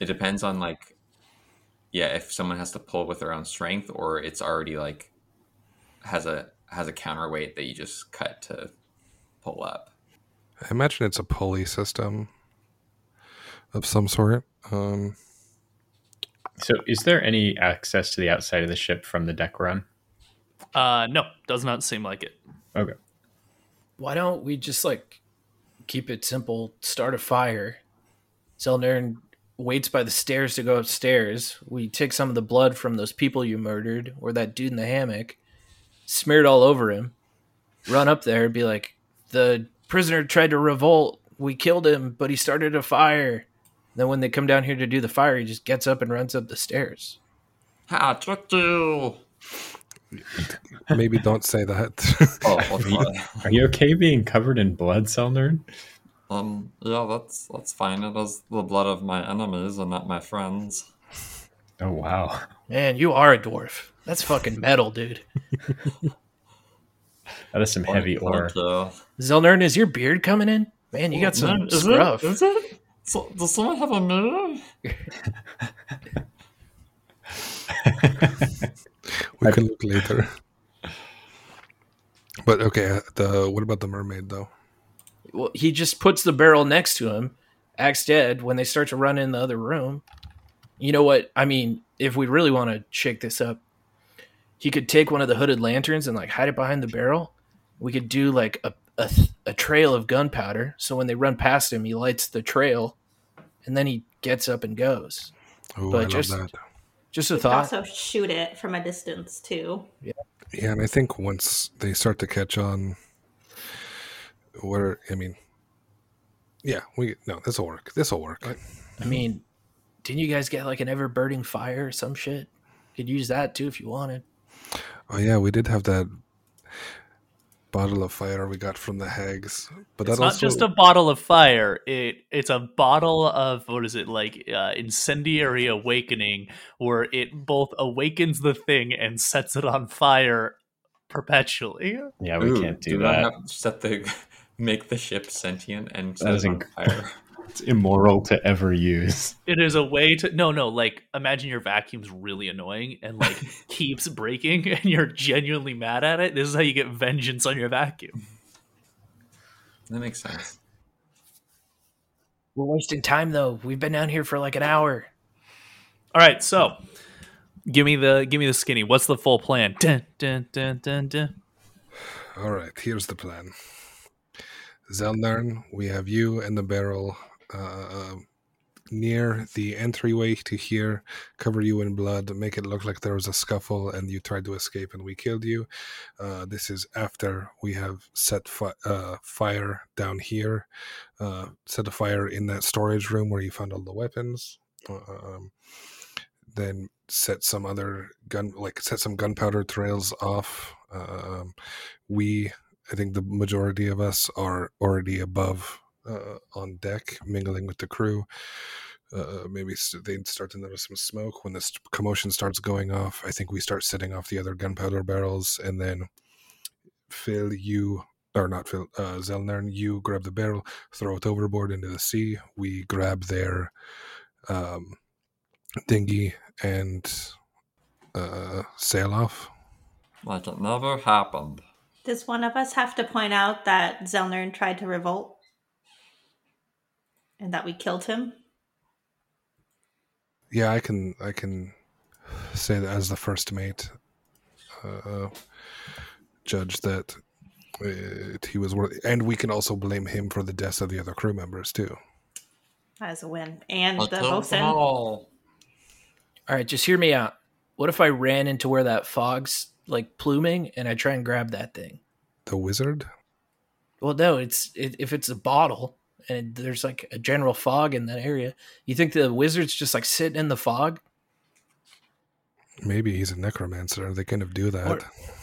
It depends on like, yeah, if someone has to pull with their own strength, or it's already like has a has a counterweight that you just cut to pull up. I imagine it's a pulley system of some sort. Um, So, is there any access to the outside of the ship from the deck run? Uh, no, does not seem like it. Okay. why don't we just like keep it simple start a fire Zelnern waits by the stairs to go upstairs we take some of the blood from those people you murdered or that dude in the hammock smear it all over him run up there and be like the prisoner tried to revolt we killed him but he started a fire then when they come down here to do the fire he just gets up and runs up the stairs Ha! Tricked you. Maybe don't say that. Oh, Are you, are you okay being covered in blood, Zelnern? Um, yeah, that's that's fine. It is the blood of my enemies and not my friends. Oh wow. Man, you are a dwarf. That's fucking metal, dude. That is some heavy Thank ore. you. Zelnern, is your beard coming in? Man, you got some Man, is scruff. It, is it? So, does someone have a mirror? we can look later. But okay, uh, the what about the mermaid though? Well, he just puts the barrel next to him, acts dead when they start to run in the other room. You know what? I mean, if we really want to shake this up, he could take one of the hooded lanterns and like hide it behind the barrel. We could do like a a, a trail of gunpowder, so when they run past him, he lights the trail, and then he gets up and goes. Oh, But I love just- that. Just a You could thought. also shoot it from a distance too. Yeah. Yeah, and I think once they start to catch on, where I mean, yeah, we no, this will work. This will work. I mean, didn't you guys get like an ever burning fire or some shit? Could use that too if you wanted. Oh yeah, we did have that bottle of fire we got from the hags, but it's that not also just a bottle of fire. It it's a bottle of what is it like uh, incendiary awakening, where it both awakens the thing and sets it on fire perpetually. Yeah, we Ooh, can't do we that. Have to set the make the ship sentient and That set is it on inc- fire. It's immoral to ever use. It is a way to no no like imagine your vacuum's really annoying and like keeps breaking and you're genuinely mad at it. This is how you get vengeance on your vacuum. That makes sense. We're wasting time though. We've been down here for like an hour. All right, so give me the give me the skinny. What's the full plan? Dun, dun, dun, dun, dun. All right, here's the plan. Zelnern, we have you and the barrel uh, near the entryway to here, cover you in blood, make it look like there was a scuffle and you tried to escape and we killed you. Uh, this is after we have set fi- uh, fire down here, uh, set a fire in that storage room where you found all the weapons. Uh, um, then set some other gun, like set some gunpowder trails off. Um, we I think the majority of us are already above uh, on deck, mingling with the crew. Uh, maybe they start to notice some smoke when this commotion starts going off. I think we start setting off the other gunpowder barrels, and then Phil, you or not Phil, uh, Zelnern, you grab the barrel, throw it overboard into the sea. We grab their um, dinghy and uh, sail off. Like it never happened. Does one of us have to point out that Zelnern tried to revolt? And that we killed him? Yeah, I can I can say that as the first mate, uh, judge that uh, he was worthy, and we can also blame him for the deaths of the other crew members too. As a win. And I the killed bosun. all. All right, just hear me out. What if I ran into where that fog's like pluming and I try and grab that thing? The wizard. Well, no, it's it, if it's a bottle and there's like a general fog in that area. You think the wizard's just like sitting in the fog, Maybe he's a necromancer. They kind of do that. or,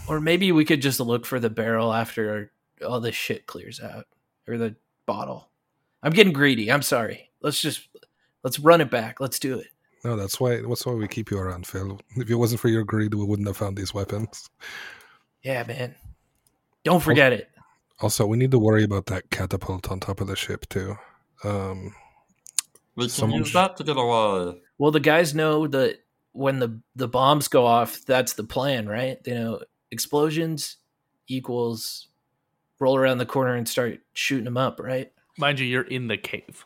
or maybe we could just look for the barrel after all this shit clears out, or the bottle. I'm getting greedy. I'm sorry. Let's just let's run it back. Let's do it. No, that's why. That's why we keep you around, Phil. If it wasn't for your greed, we wouldn't have found these weapons. Yeah, man. Don't forget it. Also, we need to worry about that catapult on top of the ship too. Um, We can use sh- that to get away. Well, the guys know that when the the bombs go off, that's the plan, right? You know, explosions equals roll around the corner and start shooting them up, right? Mind you, you're in the cave.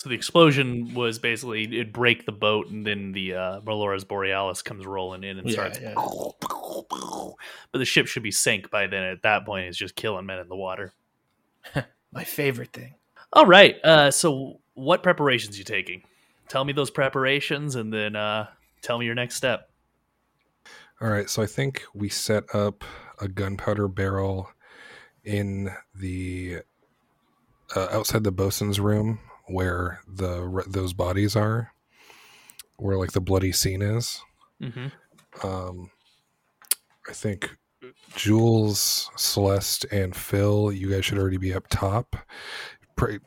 So the explosion was basically it'd break the boat, and then the uh, Melora's Borealis comes rolling in and Yeah, starts. yeah. But the ship should be sank by then. At that point, it's just killing men in the water. My favorite thing. All right. Uh, so what preparations you taking? Tell me those preparations, and then uh, tell me your next step. All right, so I think we set up a gunpowder barrel in the uh, outside the bosun's room where the those bodies are, where like the bloody scene is. Mm-hmm. Um, I think Jules, Celeste, and Phil, you guys should already be up top. Pray,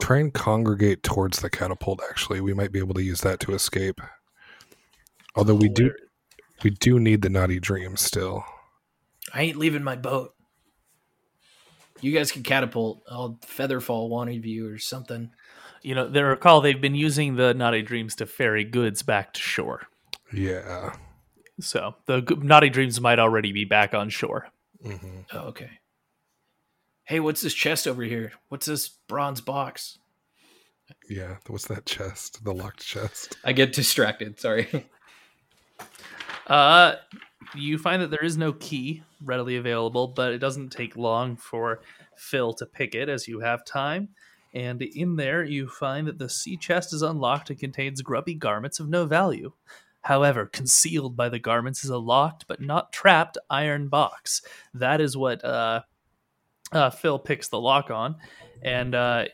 try and congregate towards the catapult. Actually, we might be able to use that to escape. Although we do, we do need the naughty dream still. I ain't leaving my boat. You guys can catapult. I'll featherfall one of you or something. You know, they recall they've been using the naughty dreams to ferry goods back to shore. Yeah. So the naughty dreams might already be back on shore. Mm-hmm. Oh, okay. Hey, what's this chest over here? What's this bronze box? Yeah. What's that chest? The locked chest. I get distracted. Sorry. Uh, you find that there is no key readily available, but it doesn't take long for Phil to pick it as you have time. And in there, you find that the sea chest is unlocked and contains grubby garments of no value. However, concealed by the garments is a locked but not trapped iron box. That is what uh, uh, Phil picks the lock on. And uh,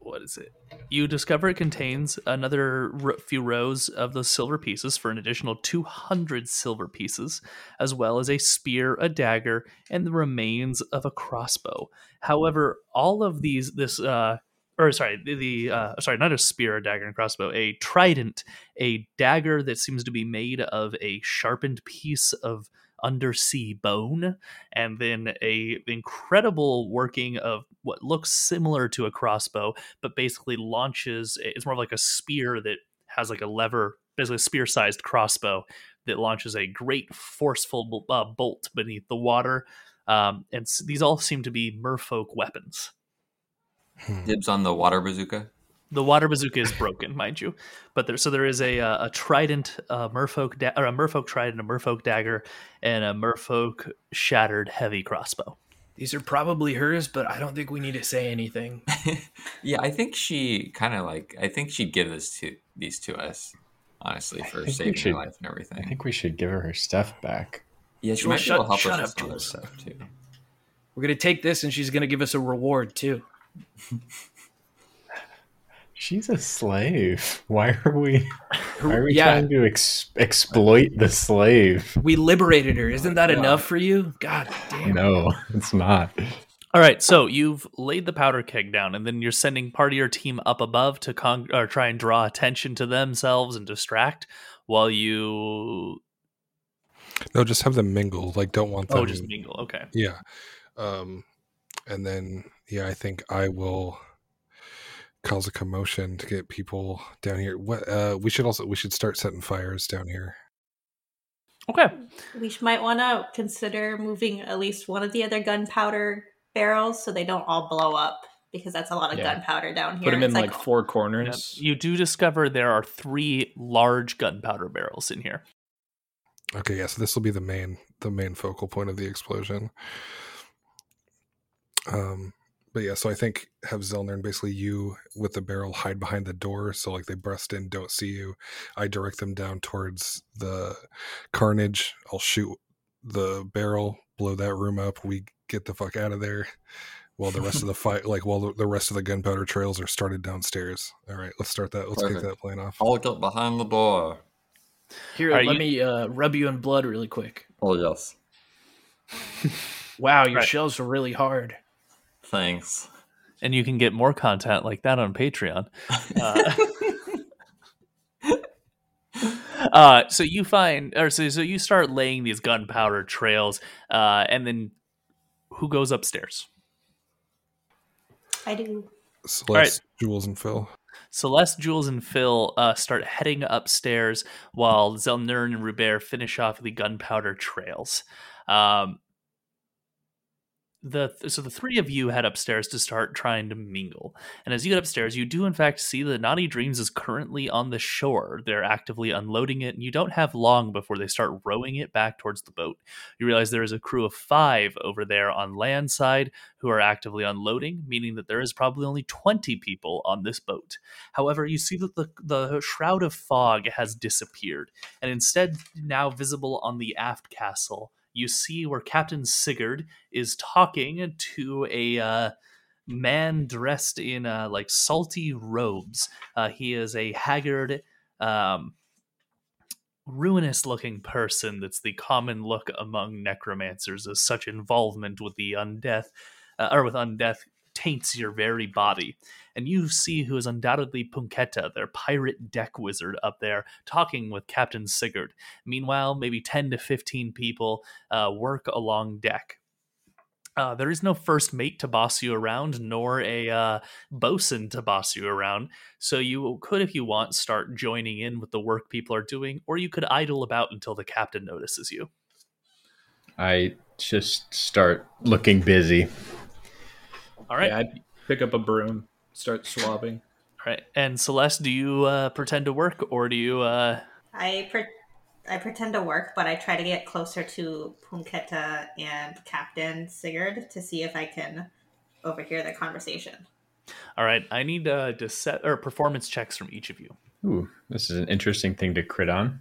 what is it? You discover it contains another r- few rows of those silver pieces for an additional 200 silver pieces, as well as a spear, a dagger, and the remains of a crossbow. However, all of these, this, uh, or sorry, the, uh, sorry, not a spear, a dagger, and crossbow, a trident, a dagger that seems to be made of a sharpened piece of undersea bone and then a incredible working of what looks similar to a crossbow but basically launches it's more of like a spear that has like a lever basically a spear sized crossbow that launches a great forceful uh, bolt beneath the water. Um, and these all seem to be merfolk weapons. Dibs on the water bazooka. The water bazooka is broken, mind you, but there so there is a uh, a trident, a merfolk da- or a merfolk trident, a merfolk dagger, and a merfolk shattered heavy crossbow. These are probably hers, but I don't think we need to say anything. Yeah, I think she kind of like. I think she'd give this to these to us, honestly, for saving should- her life and everything. I think we should give her her stuff back. Yeah, she Well, might be able to help shut- us shut with up, some stuff too. We're gonna take this, and she's gonna give us a reward too. She's a slave. Why are we? Why are we Yeah. trying to ex- exploit the slave? We liberated her. Isn't that enough for you? God damn. No, it's not. All right, so you've laid the powder keg down, and then you're sending part of your team up above to con- or try and draw attention to themselves and distract, while you No, just have them mingle. Like, don't want them. oh just mingle. Okay, Yeah. Um, and then yeah, I think I will cause a commotion to get people down here. What? Uh, we should also we should start setting fires down here. okay. We might want to consider moving at least one of the other gunpowder barrels so they don't all blow up because that's a lot of Yeah. gunpowder down here. Put them in It's like four corners. You do discover there are three large gunpowder barrels in here. Okay, yeah. So this will be the main the main focal point of the explosion. Um, but yeah, so I think have Zelner and basically you with the barrel hide behind the door, so like they burst in, don't see you. I direct them down towards the carnage. I'll shoot the barrel, blow that room up. We get the fuck out of there. While the rest of the fight, like while the, the rest of the gunpowder trails are started downstairs. All right, let's start that. Let's Perfect. kick that plan off. I'll get behind the door. Here, Are let you- me uh, rub you in blood really quick. Oh yes, Wow, your Right. shells are really hard. Thanks. and you can get more content like that on Patreon. Uh, uh, so you find, or so, so you start laying these gunpowder trails, uh, and then who goes upstairs? I do. Celeste, Jules, and Phil. Celeste, Jules, and Phil uh, start heading upstairs while Zelnern and Rubert finish off the gunpowder trails. Um, the so the three of you head upstairs to start trying to mingle, and as you get upstairs, you do in fact see that Naughty Dreams is currently on the shore. They're actively unloading it, and you don't have long before they start rowing it back towards the boat. You realize there is a crew of five over there on land side who are actively unloading, meaning that there is probably only 20 people on this boat. However, you see that the, the shroud of fog has disappeared, and instead, now visible on the aft castle, you see where Captain Sigurd is talking to a uh, man dressed in uh, like salty robes. Uh, he is a haggard. Um, ruinous looking person that's the common look among necromancers as such involvement with the undeath uh, or with undeath taints your very body and you see who is undoubtedly Punketa, their pirate deck wizard up there, talking with Captain Sigurd. Meanwhile, maybe 10 to 15 people uh, work along deck. Uh, there is no first mate to boss you around, nor a uh, bosun to boss you around. So you could, if you want, start joining in with the work people are doing, or you could idle about until the captain notices you. I just start looking busy. All right. Yeah, I'd pick up a broom, start swabbing. All right. And Celeste, do you uh, pretend to work, or do you? Uh... I pre- I pretend to work, but I try to get closer to Punketa and Captain Sigurd to see if I can overhear their conversation. All right. I need uh, to set or performance checks from each of you. Ooh, this is an interesting thing to crit on.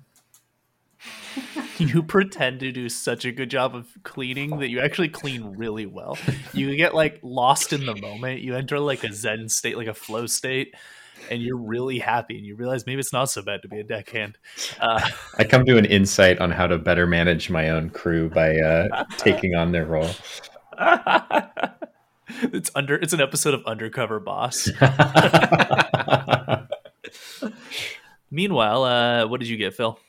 You pretend to do such a good job of cleaning that you actually clean really well. You get like lost in the moment. You enter like a zen state, like a flow state, and you're really happy. And you realize maybe it's not so bad to be a deckhand. Uh, I come to an insight on how to better manage my own crew by uh, taking on their role. it's under. It's an episode of Undercover Boss. Meanwhile, uh, what did you get, Phil?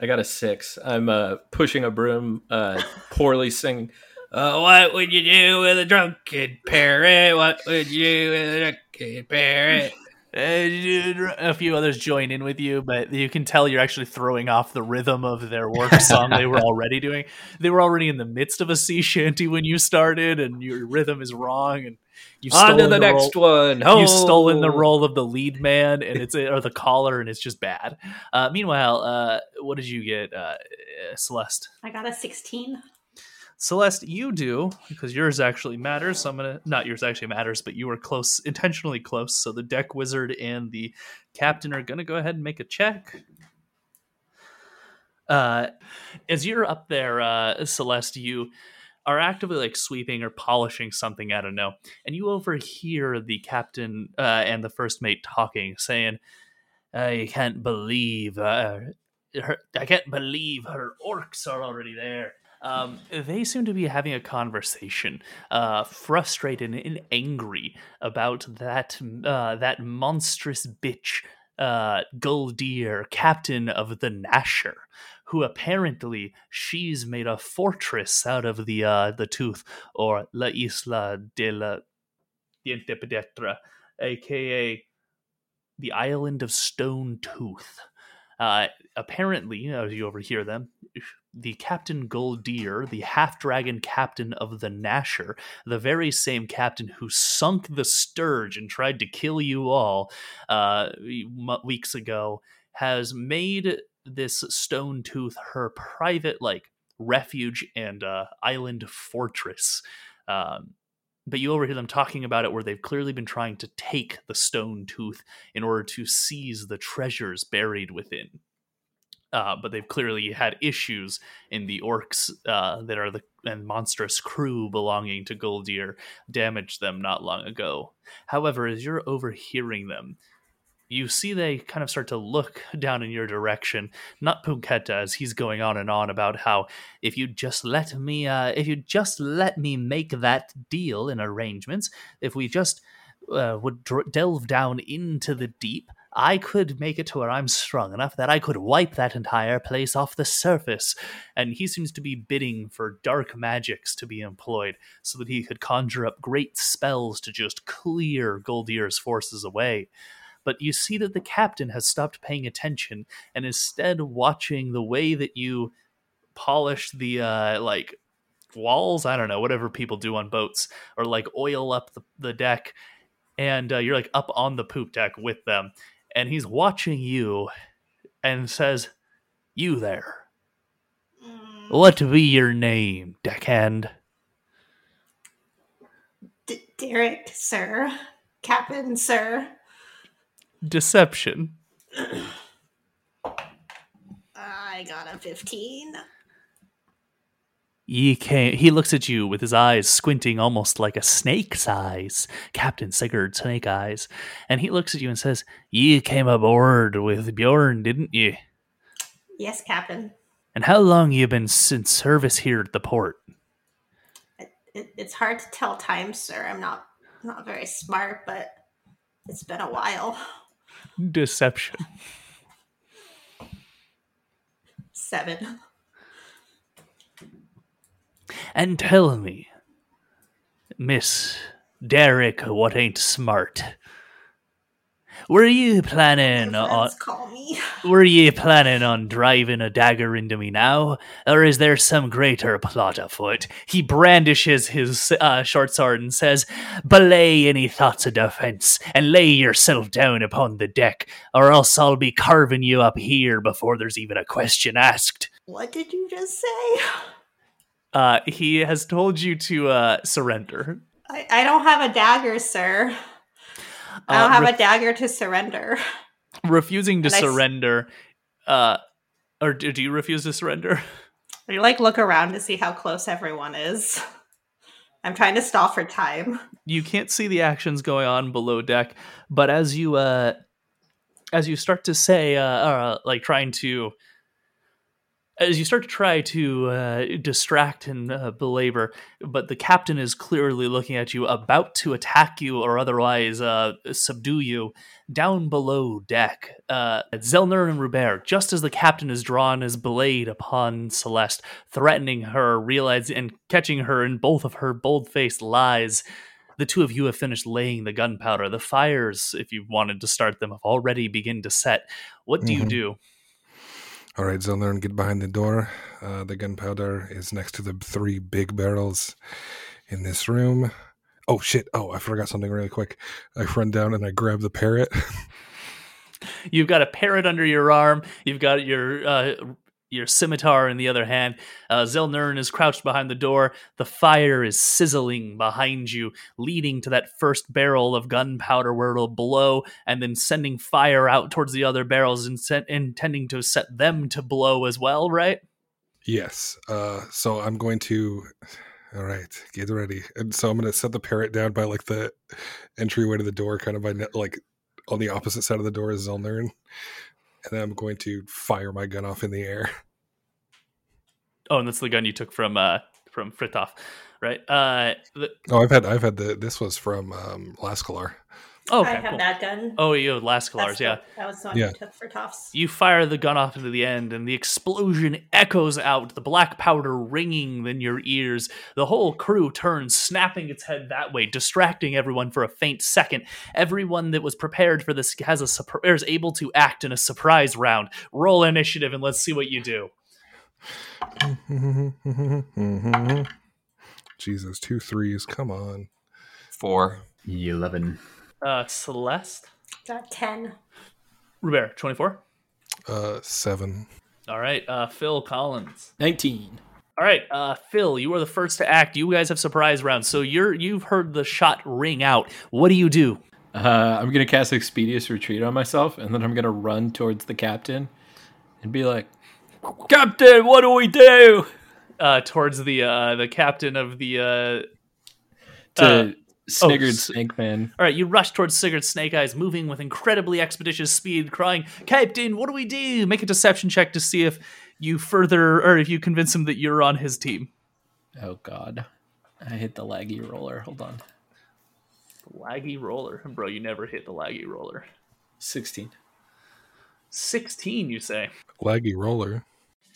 I got a six. I'm uh, pushing a broom, uh, poorly singing. Uh, what would you do with a drunken parrot? What would you do with a drunken parrot? A few others join in with you, but you can tell you're actually throwing off the rhythm of their work song they were already doing. They were already in the midst of a sea shanty when you started, and your rhythm is wrong. And you've on to the, the next role, one. Oh. You've stolen the role of the lead man, and it's or the caller, and it's just bad. Uh, meanwhile, uh, what did you get, uh, Celeste? I got a sixteen. Celeste, you do because yours actually matters. So I'm gonna not yours actually matters, but you were close, intentionally close. So the deck wizard and the captain are gonna go ahead and make a check. Uh, as you're up there, uh, Celeste, you are actively like sweeping or polishing something. I don't know, and you overhear the captain uh, and the first mate talking, saying, "I can't believe." Uh, her, I can't believe her orcs are already there. Um, they seem to be having a conversation, uh, frustrated and angry about that uh, that monstrous bitch, uh, captain of the Nasher, who apparently she's made a fortress out of the uh, the tooth or La Isla de la Diente Pedetra, aka the island of Stone Tooth. Uh, apparently, as you overhear them, the Captain Guldir, the half dragon captain of the Nasher, the very same captain who sunk the Sturge and tried to kill you all uh, weeks ago, has made this Stone Tooth her private, like, refuge and uh, island fortress. Um, but you overhear them talking about it where they've clearly been trying to take the stone tooth in order to seize the treasures buried within. Uh, but they've clearly had issues in the orcs uh, that are the and monstrous crew belonging to Guldir damaged them not long ago. However, as you're overhearing them, you see they kind of start to look down in your direction. Not Punketa, as he's going on and on about how if you just let me, uh, if you just let me make that deal in arrangements, if we just uh, would dr- delve down into the deep, I could make it to where I'm strong enough that I could wipe that entire place off the surface. And he seems to be bidding for dark magics to be employed so that he could conjure up great spells to just clear Guldir's forces away. But you see that the captain has stopped paying attention and instead watching the way that you polish the uh, like walls. I don't know, whatever people do on boats, or like oil up the, the deck and uh, you're like up on the poop deck with them and he's watching you and says, You there. What be your name, deckhand? D- Derek, sir. Captain, sir. Deception. I got a 15. Ye came. He looks at you with his eyes squinting almost like a snake's eyes, Captain Sigurd Snake Eyes, and he looks at you and says, "Ye came aboard with Bjorn, didn't ye?" Yes, Captain. And how long you been since service here at the port? It, it's hard to tell time, sir. I'm not not very smart, but it's been a while. Deception. Seven. And tell me, Miss Derek, what ain't smart? Were you planning on? Call me. Were you planning on driving a dagger into me now, or is there some greater plot afoot? He brandishes his uh, short sword and says, "Belay any thoughts of defense, and lay yourself down upon the deck, or else I'll be carving you up here before there's even a question asked." What did you just say? Uh, he has told you to uh, surrender. I, I don't have a dagger, sir. I Uh, don't have ref- a dagger to surrender. refusing to And I s- surrender. Uh, or do, do you refuse to surrender? I like look around to see how close everyone is. I'm trying to stall for time. you can't see the actions going on below deck but as you uh as you start to say uh, uh like trying to as you start to try to uh, distract and uh, belabor, but the captain is clearly looking at you, about to attack you or otherwise uh, subdue you. Down below deck, uh, Zelnern and Rubert, just as the captain is drawn his blade upon Celeste, threatening her, realizing and catching her in both of her bold-faced lies, the two of you have finished laying the gunpowder. The fires, if you wanted to start them, have already begun to set. What do you Mhm. do? All right, Zelnern, get behind the door. Uh, the gunpowder is next to the three big barrels in this room. Oh shit! Oh, I forgot something really quick. I run down and I grab the parrot. You've got a parrot under your arm. You've got your uh, your scimitar in the other hand. Uh, Zelnern is crouched behind the door. The fire is sizzling behind you, leading to that first barrel of gunpowder where it'll blow, and then sending fire out towards the other barrels, and set, intending to set them to blow as well. Right? yes. Uh, so I'm going to. All right, get ready. And so I'm going to set the parrot down by like the entryway to the door, kind of by like on the opposite side of the door is Zelnern, and then I'm going to fire my gun off in the air. Oh, and that's the gun you took from uh, from Frithov, right? Uh, the, Oh, I've had I've had the this was from um, Lascalar. Oh, okay, I have cool. that gun. Oh, you have That's Lascalars, yeah. That was the one Yeah. you took for Toffs. You fire the gun off into the end, and the explosion echoes out, the black powder ringing in your ears. The whole crew turns, snapping its head that way, distracting everyone for a faint second. Everyone that was prepared for this has a surpri- is able to act in a surprise round. Roll initiative, and let's see what you do. Jesus, two threes. Come on. Four. Eleven. Uh, Celeste, Got 10. Robert, twenty-four. Uh, seven. All right, uh, Phil Collins. 19. All right, uh, Phil, you are the first to act. You guys have surprise rounds, so you're you've heard the shot ring out. What do you do? Uh, I'm gonna cast Expeditious Retreat on myself, and then I'm gonna run towards the captain and be like, "Captain, what do we do?" Uh, towards the uh, the captain of the uh, To Uh, Oh, Sniggered s- Snake Man. All right, you rush towards Sigurd Snake Eyes, moving with incredibly expeditious speed, crying, Captain, what do we do? Make a deception check to see if you further, or if you convince him that you're on his team. Oh God, I hit the laggy roller. Hold on, Laggy roller. Bro, you never hit the laggy roller. 16. 16, you say? Laggy roller.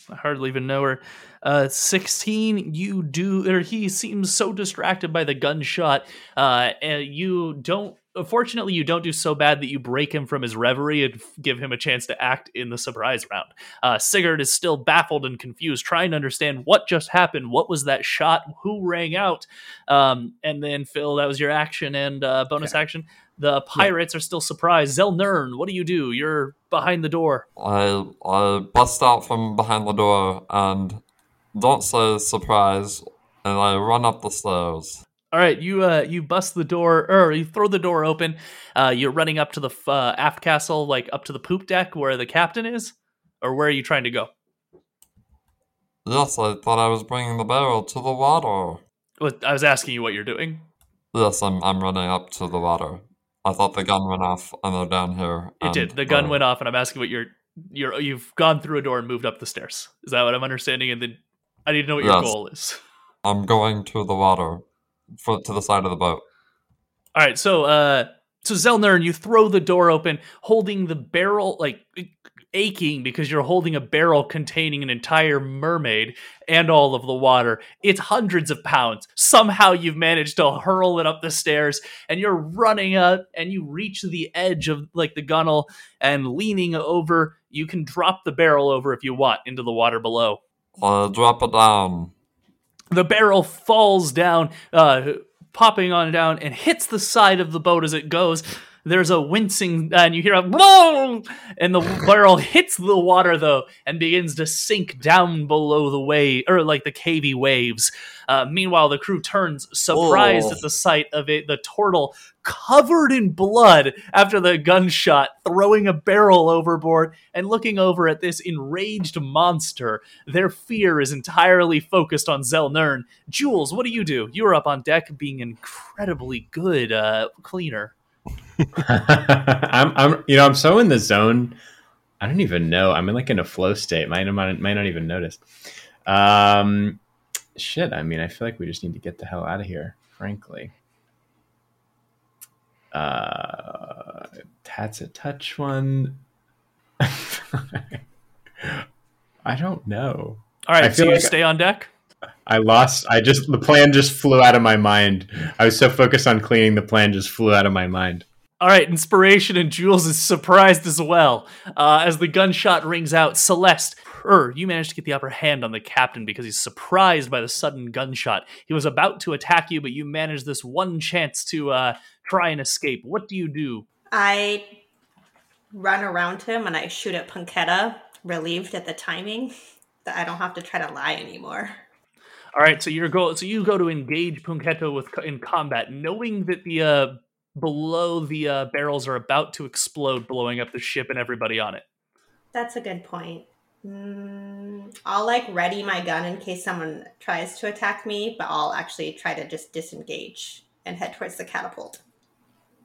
I hardly even know her. Uh, 16, you do, or he seems so distracted by the gunshot. Uh, and you don't, fortunately, you don't do so bad that you break him from his reverie and give him a chance to act in the surprise round. Uh, Sigurd is still baffled and confused, trying to understand what just happened. What was that shot? Who rang out? Um, and then, Phil, that was your action and uh, bonus action. The pirates are still surprised. Zelnern, what do you do? You're behind the door. I I bust out from behind the door and don't say surprise, and I run up the stairs. All right, you uh you bust the door or you throw the door open. Uh you're running up to the uh, aft castle like up to the poop deck where the captain is or where are you trying to go? Yes, I thought I was bringing the barrel to the water. What I was asking you what you're doing. Yes, I'm I'm running up to the water. I thought the gun went off and they're down here. It did. The gun we're- went off and I'm asking what you're you're you've gone through a door and moved up the stairs. Is that what I'm understanding? And then I need to know what your goal is. I'm going to the water, for, to the side of the boat. All right, so uh so Zelnern, you throw the door open, holding the barrel like aching because you're holding a barrel containing an entire mermaid and all of the water. It's hundreds of pounds. Somehow you've managed to hurl it up the stairs and you're running up and you reach the edge of like the gunnel and leaning over, you can drop the barrel over if you want into the water below. Uh, drop it down. The barrel falls down, uh, popping on down, and hits the side of the boat as it goes. There's a wincing, and you hear a boom, and the barrel hits the water though, and begins to sink down below the way or like the cavey waves. Uh, meanwhile, the crew turns, surprised Oh. at the sight of it, the turtle covered in blood after the gunshot, throwing a barrel overboard and looking over at this enraged monster. Their fear is entirely focused on Zelnern. Jules, what do you do? You're up on deck being incredibly good uh, cleaner. I'm, I'm, you know, I'm so in the zone. I don't even know. I'm in like in a flow state. Might, might, might not even notice. Um, shit. I mean, I feel like we just need to get the hell out of here. Frankly. Uh, that's a touch one. I don't know. All right, I so feel you like- stay on deck? I lost. I just the plan just flew out of my mind. I was so focused on cleaning, the plan just flew out of my mind. All right, inspiration and Jules is surprised as well. Uh, as the gunshot rings out, Celeste, er, you managed to get the upper hand on the captain because he's surprised by the sudden gunshot. He was about to attack you, but you managed this one chance to uh, try and escape. What do you do? I run around him and I shoot at Punketa, relieved at the timing that I don't have to try to lie anymore. All right, so you go. So you go to engage Punketa with in combat, knowing that the uh, below the uh, barrels are about to explode, blowing up the ship and everybody on it. That's a good point. Mm, I'll like ready my gun in case someone tries to attack me, but I'll actually try to just disengage and head towards the catapult.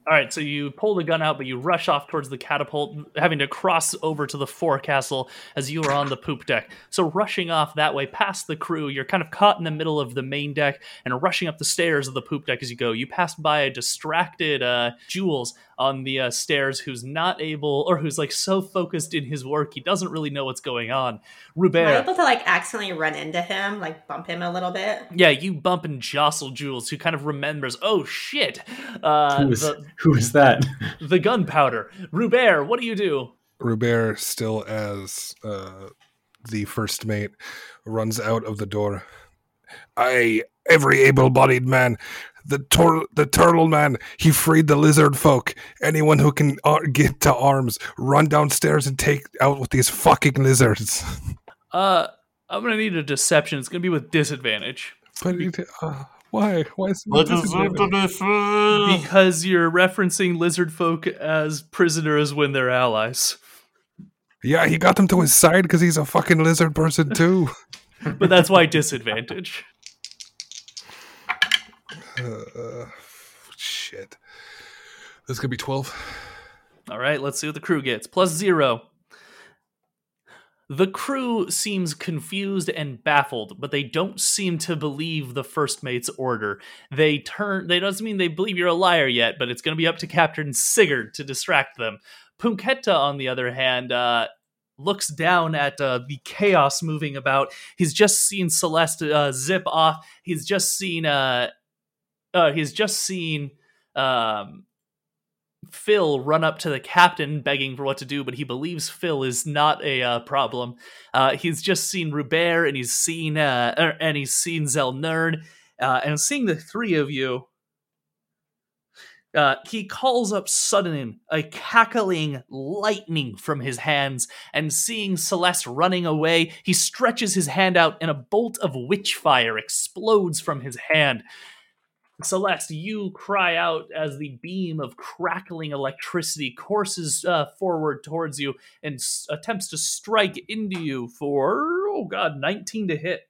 All right, so you pull the gun out, but you rush off towards the catapult, having to cross over to the forecastle as you are on the poop deck. So, rushing off that way past the crew, you're kind of caught in the middle of the main deck and rushing up the stairs of the poop deck as you go. You pass by a distracted uh, Jules on the uh, stairs who's not able, or who's like so focused in his work, he doesn't really know what's going on. Am I Rubert. able to like accidentally run into him, like bump him a little bit? Yeah, you bump and jostle Jules, who kind of remembers, oh shit, uh, the, who was that? the gunpowder. Rubert, what do you do? Robert, still as uh, the first mate, runs out of the door. I, every able-bodied man, the tur- the turtle man, he freed the lizard folk. Anyone who can uh, get to arms, run downstairs and take out with these fucking lizards. Uh, I'm gonna need a deception. It's gonna be with disadvantage But it, uh, why? Why is it I deserve to be free. because you're referencing lizard folk as prisoners when they're allies. Yeah, he got them to his side because he's a fucking lizard person too. But that's why disadvantage. Uh, shit. This could be twelve. All right, let's see what the crew gets. Plus zero. The crew seems confused and baffled, but they don't seem to believe the first mate's order. They turn. They doesn't mean they believe you're a liar yet, but it's going to be up to Captain Sigurd to distract them. Punketa, on the other hand, uh, looks down at uh, the chaos moving about. He's just seen Celeste uh, zip off. He's just seen. Uh, uh, he's just seen. Um, Phil run up to the captain begging for what to do, but he believes Phil is not a uh, problem. Uh, he's just seen Rubert and he's seen uh, er, and he's seen Zelnern, uh, and seeing the three of you, uh, he calls up sudden a cackling lightning from his hands, and seeing Celeste running away, he stretches his hand out, and a bolt of witch fire explodes from his hand. Celeste, you cry out as the beam of crackling electricity courses uh, forward towards you and s- attempts to strike into you for, oh god, 19 to hit.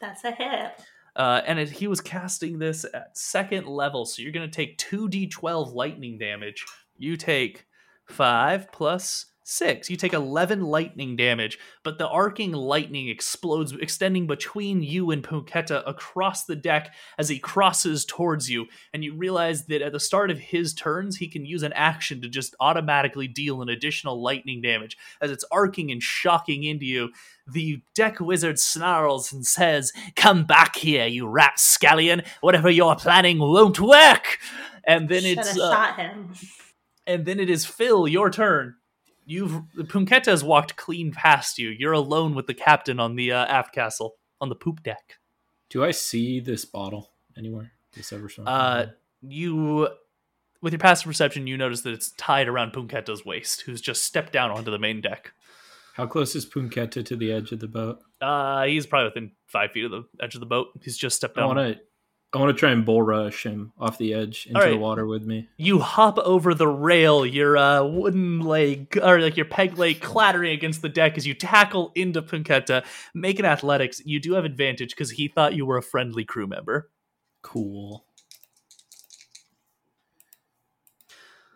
That's a hit. Uh, and it, he was casting this at second level, so you're going to take 2d12 lightning damage. You take 5 plus Six. You take 11 lightning damage, but the arcing lightning explodes, extending between you and Punketa across the deck as he crosses towards you. And you realize that at the start of his turns, he can use an action to just automatically deal an additional lightning damage. As it's arcing and shocking into you, the deck wizard snarls and says, Come back here, you rapscallion. Whatever you're planning won't work. And then Should it's. have uh, shot him. and then it is Phil, your turn. You've the Punketa has walked clean past you. You're alone with the captain on the uh, aft castle on the poop deck. Do I see this bottle anywhere? This ever something? Uh, you, with your passive perception, you notice that it's tied around Punketa's waist, who's just stepped down onto the main deck. How close is Punketa to the edge of the boat? Uh, he's probably within five feet of the edge of the boat. He's just stepped I down. want to. I want to try and bull rush him off the edge into All the water with me. You hop over the rail, your uh, wooden leg, or like your peg leg clattering against the deck as you tackle into Punketa. Make an athletics. You do have advantage because he thought you were a friendly crew member. Cool.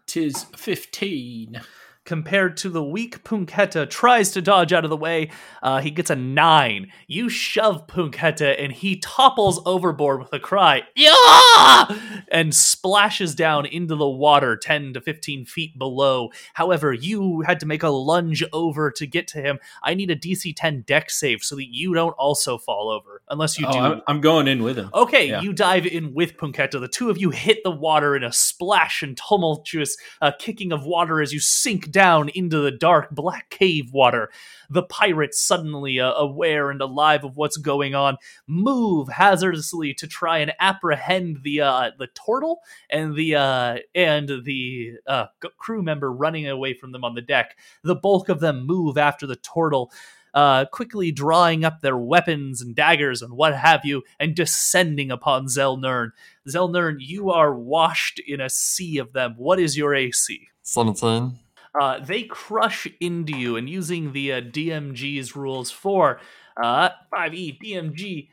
Tis fifteen. Compared to the weak Punketa tries to dodge out of the way, uh, he gets a nine. You shove Punketa and he topples overboard with a cry, yeah, and splashes down into the water 10 to 15 feet below. However, you had to make a lunge over to get to him. I need a DC 10 dex save so that you don't also fall over, unless you Oh, do. I'm, I'm going in with him. Okay, Yeah. you dive in with Punketa. The two of you hit the water in a splash and tumultuous uh, kicking of water as you sink down into the dark black cave water. The pirates, suddenly uh, aware and alive of what's going on, move hazardously to try and apprehend the uh, the turtle and the uh, and the uh, crew member running away from them on the deck. The bulk of them move after the turtle uh, quickly drawing up their weapons and daggers and what have you, and descending upon Zelnern. Zelnern, you are washed in a sea of them. What is your AC? 17. Uh, they crush into you, and using the uh, DMG's rules for uh, 5e DMG,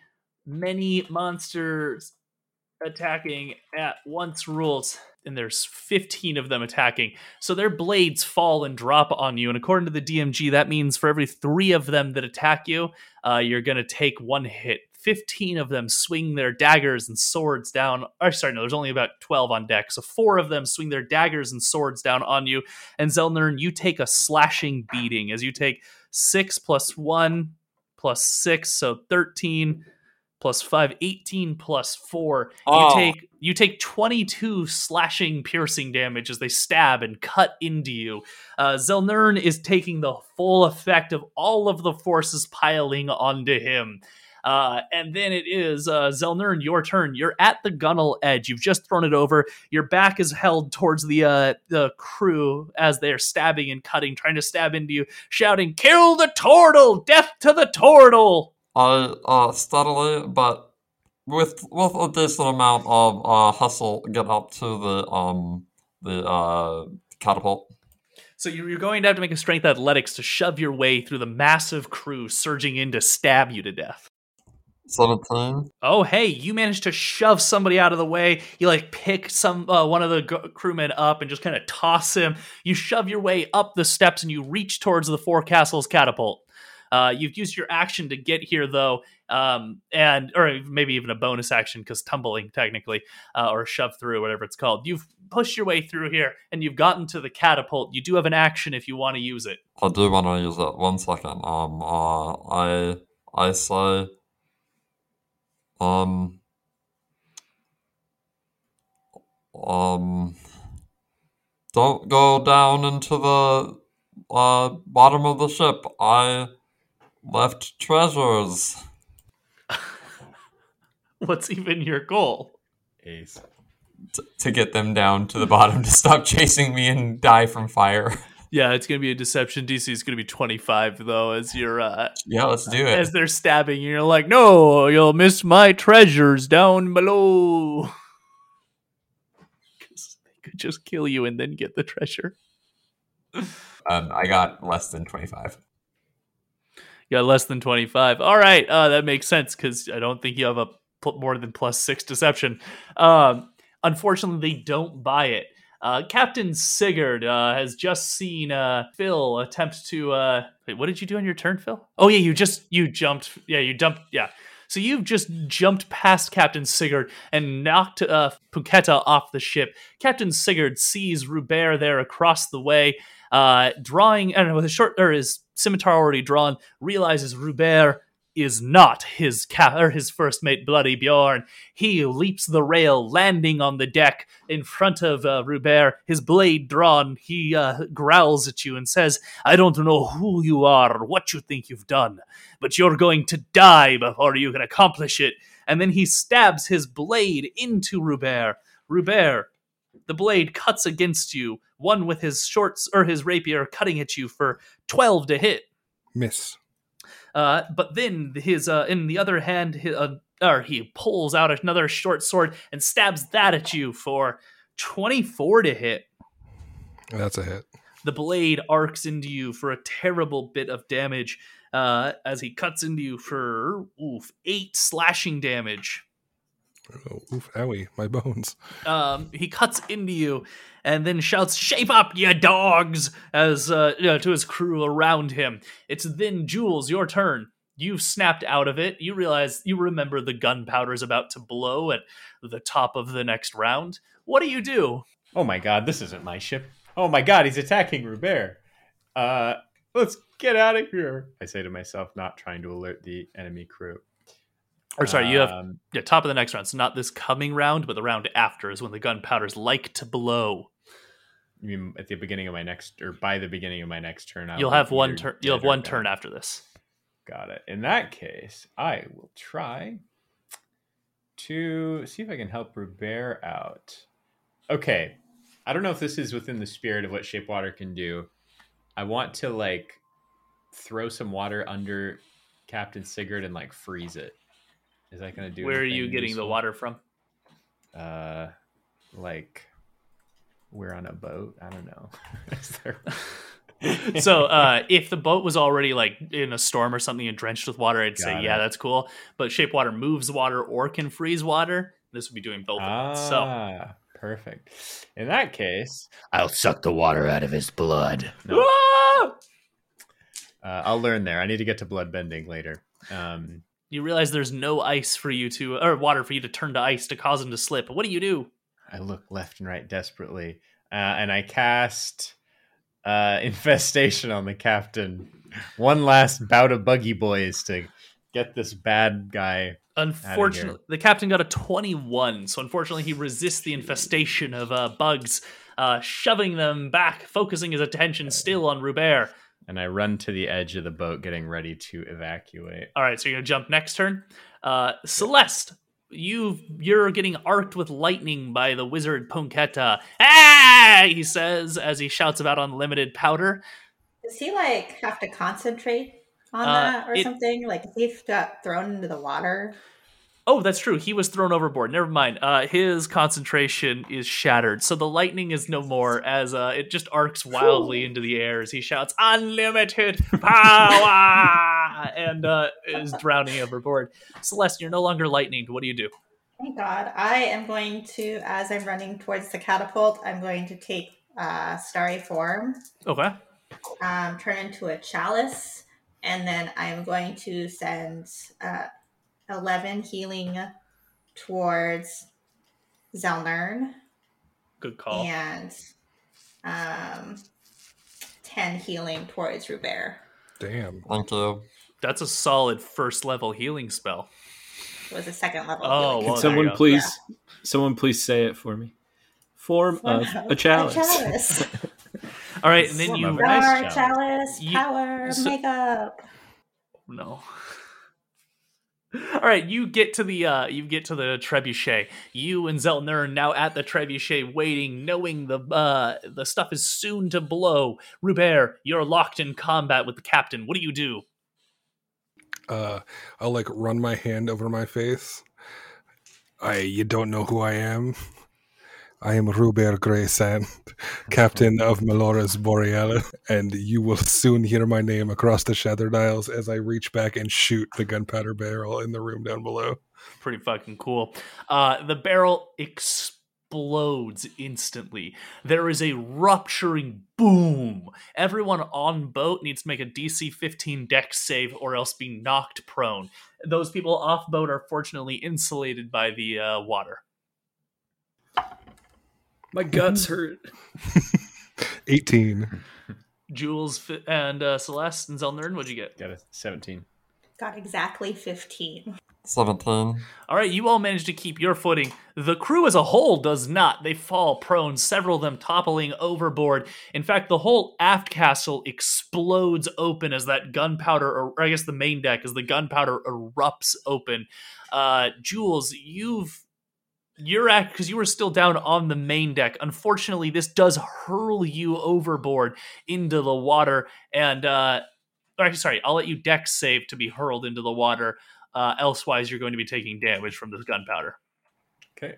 many monsters attacking at once rules, and there's 15 of them attacking. So their blades fall and drop on you, and according to the DMG, that means for every three of them that attack you, uh, you're going to take one hit. 15 of them swing their daggers and swords down. Or sorry, no, there's only about 12 on deck. So four of them swing their daggers and swords down on you. And Zelnern, you take a slashing beating as you take six plus one plus six, so 13 plus five, 18 plus four. Oh. You take you take 22 slashing piercing damage as they stab and cut into you. Uh, Zelnern is taking the full effect of all of the forces piling onto him. Uh, and then it is uh, Zelnern, your turn. You're at the gunnel edge. You've just thrown it over. Your back is held towards the uh, the crew as they're stabbing and cutting, trying to stab into you, shouting, "Kill the turtle! Death to the turtle!" I uh, steadily, but with with a decent amount of uh, hustle, get up to the um the uh catapult. So you're you're going to have to make a strength athletics to shove your way through the massive crew surging in to stab you to death. 17. Oh, hey, you managed to shove somebody out of the way. You like pick some uh, one of the g- crewmen up and just kind of toss him. You shove your way up the steps and you reach towards the four castles catapult. Uh, you've used your action to get here though, um, and or maybe even a bonus action because tumbling technically, uh, or shove through, whatever it's called. You've pushed your way through here and you've gotten to the catapult. You do have an action if you want to use it. I do want to use it. One second. Um. Uh. I. I say. Um. Um. Don't go down into the uh bottom of the ship. I left treasures. What's even your goal? Ace. T- to get them down to the bottom to stop chasing me and die from fire. Yeah, it's gonna be a deception DC. is gonna be twenty five though, as you're uh, Yeah, let's do it. as they're stabbing you. You're like, no, you'll miss my treasures down below. they could just kill you and then get the treasure. Um, I got less than 25. You got less than twenty five. All right, uh, that makes sense because I don't think you have a pl- more than plus six deception. Um, unfortunately, they don't buy it. Uh, Captain Sigurd uh, has just seen uh, Phil attempt to. Uh, wait, what did you do on your turn, Phil? Oh yeah, you just you jumped. Yeah, you jumped. Yeah. So you've just jumped past Captain Sigurd and knocked uh, Punketa off the ship. Captain Sigurd sees Rubert there across the way, uh, drawing, and with his short or his scimitar already drawn, realizes Rubert is not his cap or his first mate, Bloody Bjorn. He leaps the rail, landing on the deck in front of uh, Rubert, his blade drawn. He uh, growls at you and says, "I don't know who you are or what you think you've done, but you're going to die before you can accomplish it." And then he stabs his blade into Rubert. Rubert, the blade cuts against you. One with his shorts or his rapier cutting at you for twelve to hit. Miss. Uh, but then his uh, in the other hand, his, uh, or he pulls out another short sword and stabs that at you for twenty four to hit. That's a hit. The blade arcs into you for a terrible bit of damage uh, as he cuts into you for oof, eight slashing damage. Oh, oof, owie, my bones. Um, he cuts into you and then shouts, "Shape up, you dogs!" as uh, you know, to his crew around him. It's then Jules, your turn. You've snapped out of it. You realize you remember the gunpowder's about to blow at the top of the next round. What do you do? Oh my god, this isn't my ship. Oh my god, he's attacking Rubert. Uh, let's get out of here. I say to myself, not trying to alert the enemy crew. Or sorry, you have Um, yeah, top of the next round. So not this coming round, but the round after is when the gunpowder's like to blow. You mean at the beginning of my next, or by the beginning of my next turn? I'll You'll have one turn. You'll have one turn after this. Got it. In that case, I will try to see if I can help Rubert out. Okay. I don't know if this is within the spirit of what Shapewater can do. I want to like throw some water under Captain Sigurd and like freeze it. Is that going to do? Where are you getting the water from? Uh, like we're on a boat. I don't know. There- so uh, if the boat was already like in a storm or something and drenched with water, I'd say Got yeah, that's cool. But shape water moves water or can freeze water. This would be doing both. of them. So ah, perfect. In that case, I'll suck the water out of his blood. Ah! Uh, I'll learn there. I need to get to blood bending later. Um, you realize there's no ice for you to or water for you to turn to ice to cause him to slip. What do you do? I look left and right desperately, uh, and I cast uh, infestation on the captain. One last bout of buggy boys to get this bad guy. Unfortunately, the captain got a 21, so unfortunately he resists the infestation of uh, bugs, uh, shoving them back, focusing his attention still on Rubert. And I run to the edge of the boat, getting ready to evacuate. All right, so you're gonna jump next turn. Uh, Celeste, you you're getting arced with lightning by the wizard Punketa. Ah! He says as he shouts about unlimited powder. Does he like have to concentrate on Uh, that or it- something? Like if he got thrown into the water? Oh, that's true. He was thrown overboard. Never mind. Uh, his concentration is shattered, so the lightning is no more. As uh, it just arcs wildly into the air as he shouts "Unlimited power!" and uh, is drowning overboard. Celeste, you're no longer lightning. What do you do? Thank God. I am going to, as I'm running towards the catapult, I'm going to take uh, starry form, Okay. um, turn into a chalice, and then I'm going to send uh, 11 healing towards Zelnern Good call. and um, 10 healing towards Rubert. Damn. Thank you. That's a solid first level healing spell. It was a second level. Oh, healing. well, Can someone you go. please, someone please say it for me? Form Form of of a chalice. chalice. All right, and then Form you of a Star, Nice chalice. chalice, You- power, so- makeup. no. All right, you get to the uh, you get to the trebuchet. You and Zelnern are now at the trebuchet, waiting, knowing the uh, the stuff is soon to blow. Rubert, you're locked in combat with the captain. What do you do? Uh, I'll like run my hand over my face. I, you don't know who I am. I am Rubert Greysand, captain of Melora's Borealis, and you will soon hear my name across the Shattered Isles as I reach back and shoot the gunpowder barrel in the room down below. Pretty fucking cool. Uh, the barrel explodes instantly. There is a rupturing boom. Everyone on boat needs to make a DC 15 dex save or else be knocked prone. Those people off boat are fortunately insulated by the uh, water. My guts hurt. 18. Jules fi- and uh, Celeste and Zelnern, what'd you get? Got a 17. Got exactly 15. 17. All right, you all managed to keep your footing. The crew as a whole does not. They fall prone, several of them toppling overboard. In fact, the whole aft castle explodes open as that gunpowder, or I guess the main deck, as the gunpowder erupts open. Uh, Jules, you've you're at because you were still down on the main deck. Unfortunately, this does hurl you overboard into the water, and uh, actually, sorry, I'll let you dex save to be hurled into the water. Uh, elsewise, you're going to be taking damage from this gunpowder. Okay.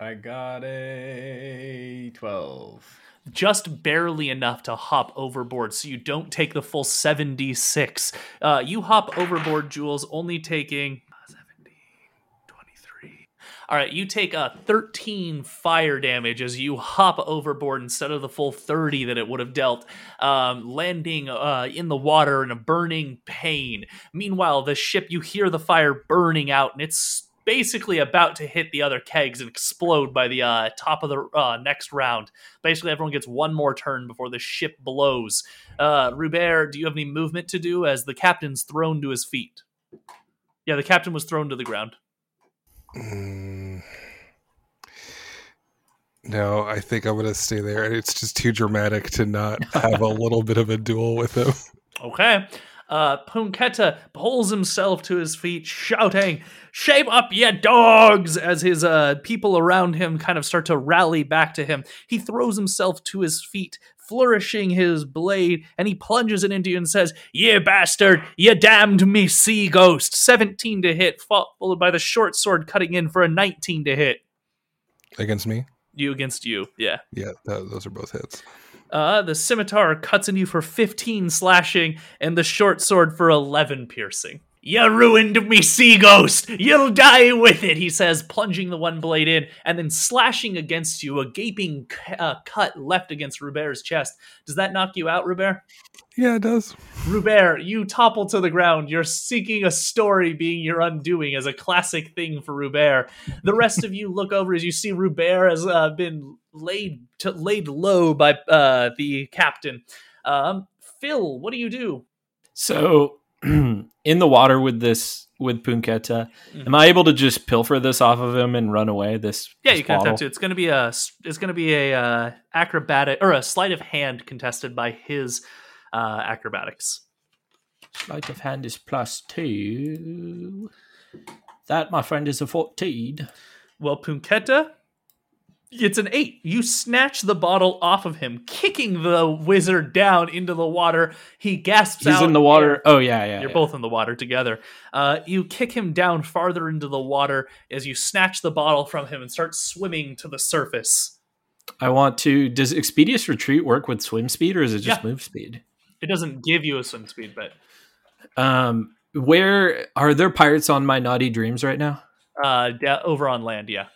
I got a 12. Just barely enough to hop overboard, so you don't take the full 7d6. Uh, you hop overboard, Jules, only taking 70, 23. All right, you take a 13 fire damage as you hop overboard instead of the full 30 that it would have dealt, um, landing uh, in the water in a burning pain. Meanwhile, the ship, you hear the fire burning out, and it's basically about to hit the other kegs and explode by the uh, top of the uh, next round. Basically, everyone gets one more turn before the ship blows. Uh, Rubert, do you have any movement to do as the captain's thrown to his feet? Yeah, the captain was thrown to the ground. Mm. No, I think I'm gonna stay there. It's just too dramatic to not have a little bit of a duel with him. Okay. Uh, Punketa pulls himself to his feet, shouting, Shape up, ye dogs! As his uh, people around him kind of start to rally back to him. He throws himself to his feet, flourishing his blade, and he plunges it into you and says, Ye bastard, ye damned me sea ghost! 17 to hit, followed by the short sword cutting in for a 19 to hit. Against me? You against you, yeah. Yeah, that, those are both hits. Uh, the scimitar cuts in you for 15 slashing, and the short sword for 11 piercing. You ruined me, sea ghost! You'll die with it, he says, plunging the one blade in, and then slashing against you, a gaping c- uh, cut left against Rubert's chest. Does that knock you out, Rubert? Yeah, it does. Rubert, you topple to the ground. You're seeking a story being your undoing as a classic thing for Rubert. The rest of you look over as you see Rubert has uh, been laid to, laid low by uh, the captain. Um, Phil, what do you do? So, in the water with this with Punketa, Mhm. am I able to just pilfer this off of him and run away? This Yeah, this you can attempt to. It's going to be a it's going to be a uh, acrobatic or a sleight of hand contested by his uh, acrobatics. Sleight of hand is plus two. That, my friend, is a fourteen. Well, Punketa, it's an eight. You snatch the bottle off of him, kicking the wizard down into the water. He gasps He's out. in the water. Oh yeah, yeah. You're yeah. both in the water together. Uh, you kick him down farther into the water as you snatch the bottle from him and start swimming to the surface. I want to. Does Expeditious Retreat work with swim speed, or is it just Yeah. move speed? It doesn't give you a swim speed, but Um, where are there pirates on my naughty dreams right now? uh, da- over on land, yeah.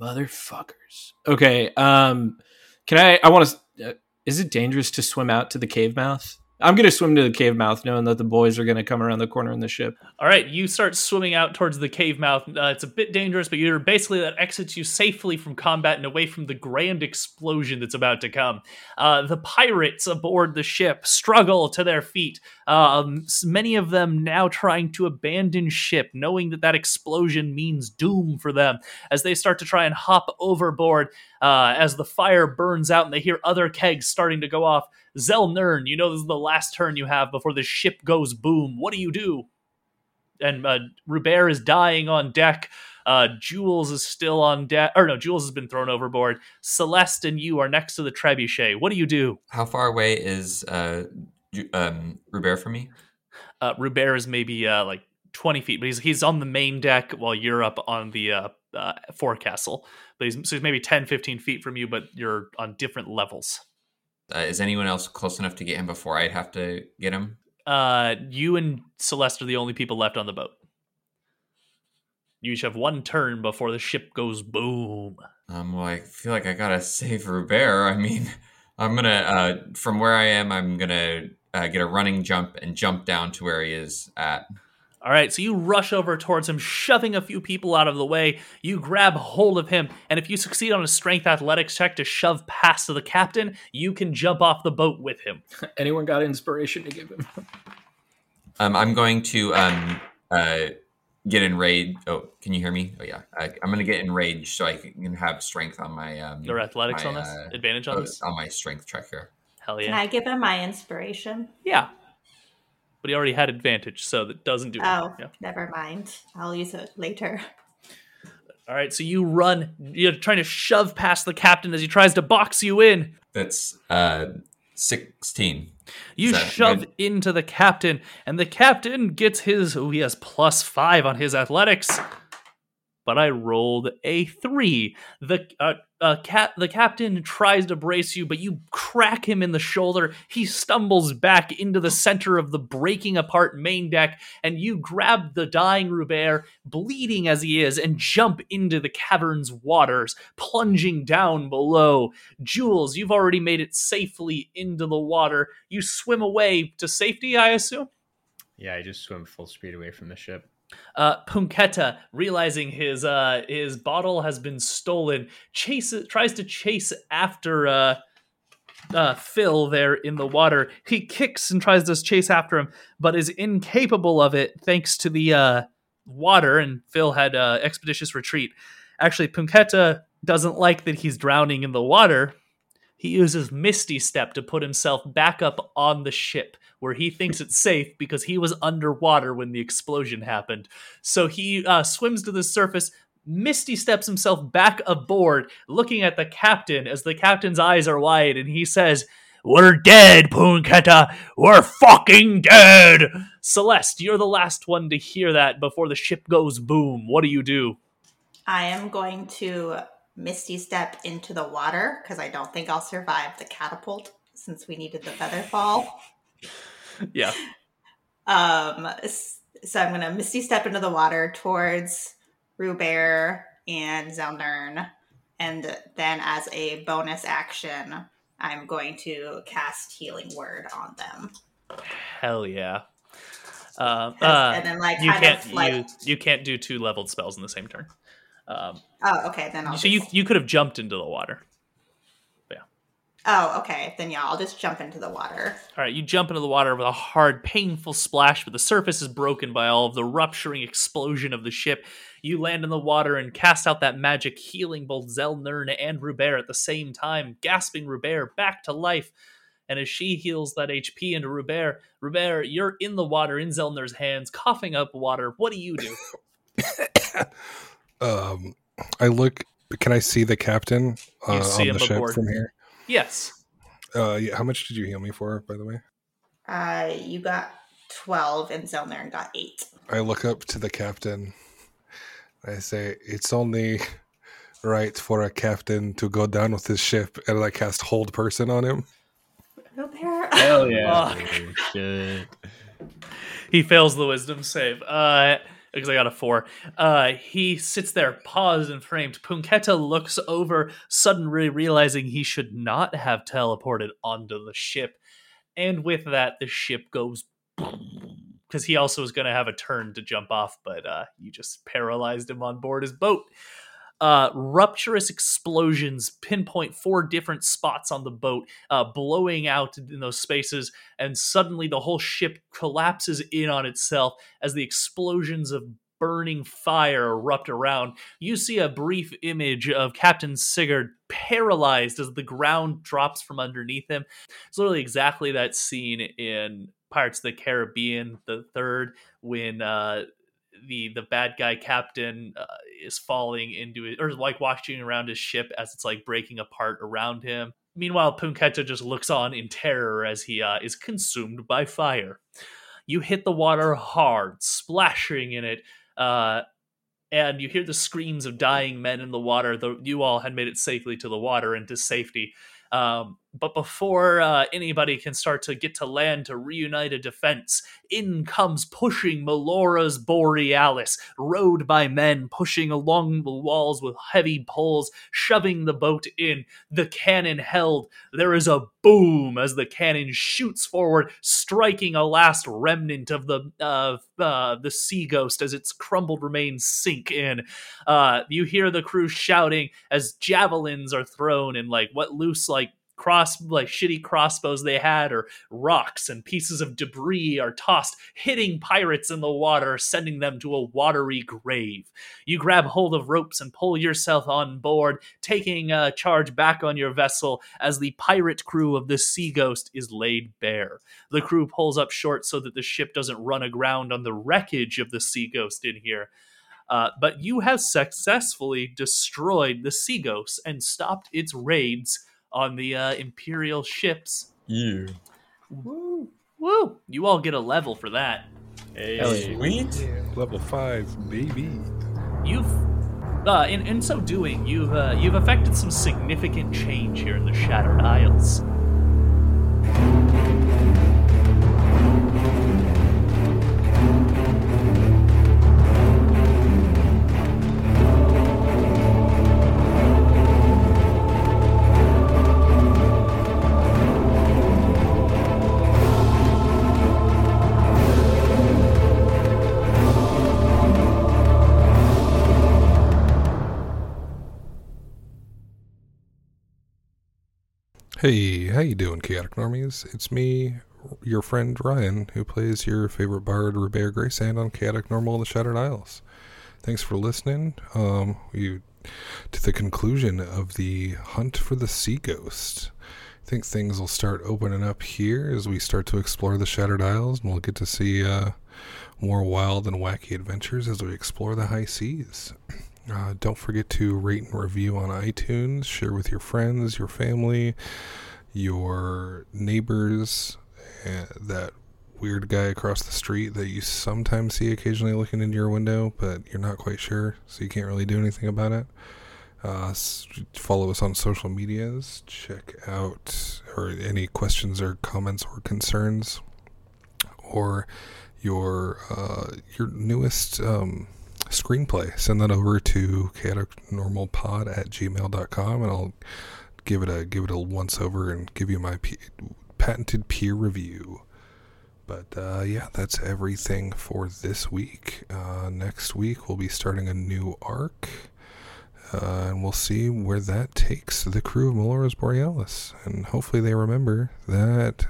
Motherfuckers. Okay. Um, can I? I want to. Uh, is it dangerous to swim out to the cave mouth? I'm gonna swim to the cave mouth, knowing that the boys are gonna come around the corner in the ship. All right, you start swimming out towards the cave mouth. Uh, it's a bit dangerous, but you're basically that exits you safely from combat and away from the grand explosion that's about to come. Uh, the pirates aboard the ship struggle to their feet. Um, many of them now trying to abandon ship, knowing that that explosion means doom for them. As they start to try and hop overboard, uh, as the fire burns out and they hear other kegs starting to go off. Zelnern, you know this is the last turn you have before the ship goes boom. What do you do? and uh, Rubert is dying on deck. Uh, Jules is still on deck. Or no, Jules has been thrown overboard. Celeste and you are next to the trebuchet. What do you do? How far away is uh, um, Rubert from me? Uh, Rubert is maybe uh, like 20 feet, but he's, he's on the main deck while you're up on the uh, uh, forecastle. But he's, so he's maybe 10, 15 feet from you, but you're on different levels. Uh, is anyone else close enough to get him before I'd have to get him? Uh, you and Celeste are the only people left on the boat. You each have one turn before the ship goes boom. I'm like, feel like I gotta save Robert. I mean, I'm gonna, uh, from where I am, I'm gonna uh, get a running jump and jump down to where he is at. All right, so you rush over towards him, shoving a few people out of the way. You grab hold of him, and if you succeed on a strength athletics check to shove past the captain, you can jump off the boat with him. Anyone got inspiration to give him? Um, I'm going to um, uh, get enraged. Oh, can you hear me? Oh yeah, I, I'm gonna get enraged so I can have strength on my um, Your athletics my, on this? uh, Advantage on oh, this? on my strength check here. Hell yeah. Can. I give him my inspiration? Yeah. But he already had advantage, so that doesn't do Oh. Yeah. never mind. I'll use it later. All right, so you run. You're trying to shove past the captain as he tries to box you in. That's uh, sixteen. You Is shove good? into the captain, and the captain gets his. Oh, he has plus five on his athletics. But I rolled a three. The uh, uh, cat, the captain tries to brace you, but you crack him in the shoulder. He stumbles back into the center of the breaking apart main deck, and you grab the dying Robert, bleeding as he is, and jump into the cavern's waters, plunging down below. Jules, you've already made it safely into the water. You swim away to safety, I assume? Yeah, I just swim full speed away from the ship. Uh, Punketa, realizing his uh, his bottle has been stolen, chases tries to chase after uh, uh, Phil there in the water. He kicks and tries to chase after him, but is incapable of it thanks to the uh, water. And Phil had uh, expeditious retreat. Actually, Punketa doesn't like that he's drowning in the water. He uses Misty Step to put himself back up on the ship where he thinks it's safe because he was underwater when the explosion happened. So he uh, swims to the surface, Misty steps himself back aboard, looking at the captain as the captain's eyes are wide, and he says, We're dead, Punketa! We're fucking dead! Celeste, you're the last one to hear that before the ship goes boom. What do you do? I am going to misty step into the water because I don't think I'll survive the catapult since we needed the feather fall. Yeah. Um, so I'm gonna misty step into the water towards Rubert and Zelnern, and then as a bonus action, I'm going to cast Healing Word on them. Hell yeah. Uh, uh, and then, like, you can't of, like- you, you can't do two leveled spells in the same turn. Um, Oh, okay, then I'll. so you just- you could have jumped into the water. Yeah. Oh, okay, then yeah, I'll just jump into the water. All right, you jump into the water with a hard, painful splash, but the surface is broken by all of the rupturing explosion of the ship. You land in the water and cast out that magic, healing both Zelnern and Rubert at the same time, gasping Rubert back to life. And as she heals that HP into Rubert, Rubert, you're in the water in Zelnern's hands, coughing up water. What do you do? Um, I look. Can I see the captain uh, You see on him the ship aboard. from here? yes. Uh, yeah. How much did you heal me for, by the way? Uh, you got twelve, and Zelnern got eight. I look up to the captain. I say, "It's only right for a captain to go down with his ship," and I cast hold person on him. Rubert. Hell yeah. Fuck. Shit. he fails the wisdom save. Uh because I got a four. Uh he sits there, paused and framed. Punketa looks over, suddenly realizing he should not have teleported onto the ship. And with that, the ship goes because he also was gonna have a turn to jump off, but uh you just paralyzed him on board his boat. Uh, rupturous explosions pinpoint four different spots on the boat, uh, blowing out in those spaces, and suddenly the whole ship collapses in on itself as the explosions of burning fire erupt around. You see a brief image of Captain Sigurd paralyzed as the ground drops from underneath him. It's literally exactly that scene in Pirates of the Caribbean, the third, when uh, the the bad guy captain uh, is falling into it, or like watching around his ship as it's like breaking apart around him. Meanwhile, Punketa just looks on in terror as he uh, is consumed by fire. You hit the water hard, splashing in it, uh, and you hear the screams of dying men in the water. Though you all had made it safely to the water and to safety. Um, but before uh, anybody can start to get to land to reunite a defense, in comes pushing Melora's Borealis, rowed by men pushing along the walls with heavy poles, shoving the boat in. The cannon held. There is a boom as the cannon shoots forward, striking a last remnant of the uh, uh, the sea ghost as its crumbled remains sink in. Uh, you hear the crew shouting as javelins are thrown and like what loose like cross like shitty crossbows they had or rocks and pieces of debris are tossed hitting pirates in the water sending them to a watery grave. You grab hold of ropes and pull yourself on board taking a charge back on your vessel as the pirate crew of the sea ghost is laid bare. The crew pulls up short so that the ship doesn't run aground on the wreckage of the sea ghost in here. Uh, but you have successfully destroyed the Sea Ghost and stopped its raids on the uh, Imperial ships. You. Woo! Woo! You all get a level for that. Hey, Sweet. Level five, baby. You've, uh, in in so doing, you've uh, you've affected some significant change here in the Shattered Isles. Hey, how you doing, chaotic normies? It's me, your friend Ryan, who plays your favorite bard, Robert Graysand, on Chaotic Normal the Shattered Isles. Thanks for listening. Um, you to the conclusion of the hunt for the sea ghost. I think things will start opening up here as we start to explore the Shattered Isles, and we'll get to see uh, more wild and wacky adventures as we explore the high seas. Uh, don't forget to rate and review on iTunes. Share with your friends, your family, your neighbors. Uh, that weird guy across the street that you sometimes see occasionally looking into your window, but you're not quite sure, so you can't really do anything about it. Uh, follow us on social medias. Check out or any questions or comments or concerns, or your uh, your newest um, screenplay. Send that over to chaoticnormalpod at gmail.com and I'll give it a give it a once over and give you my patented peer review. But uh, yeah, that's everything for this week. Uh, next week we'll be starting a new arc. Uh, and we'll see where that takes the crew of Melora's Borealis. And hopefully they remember that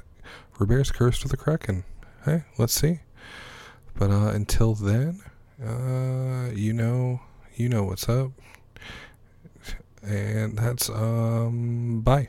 Robert's cursed with a kraken. Hey, let's see. But uh, until then, uh, you know, you know what's up. And that's um, bye.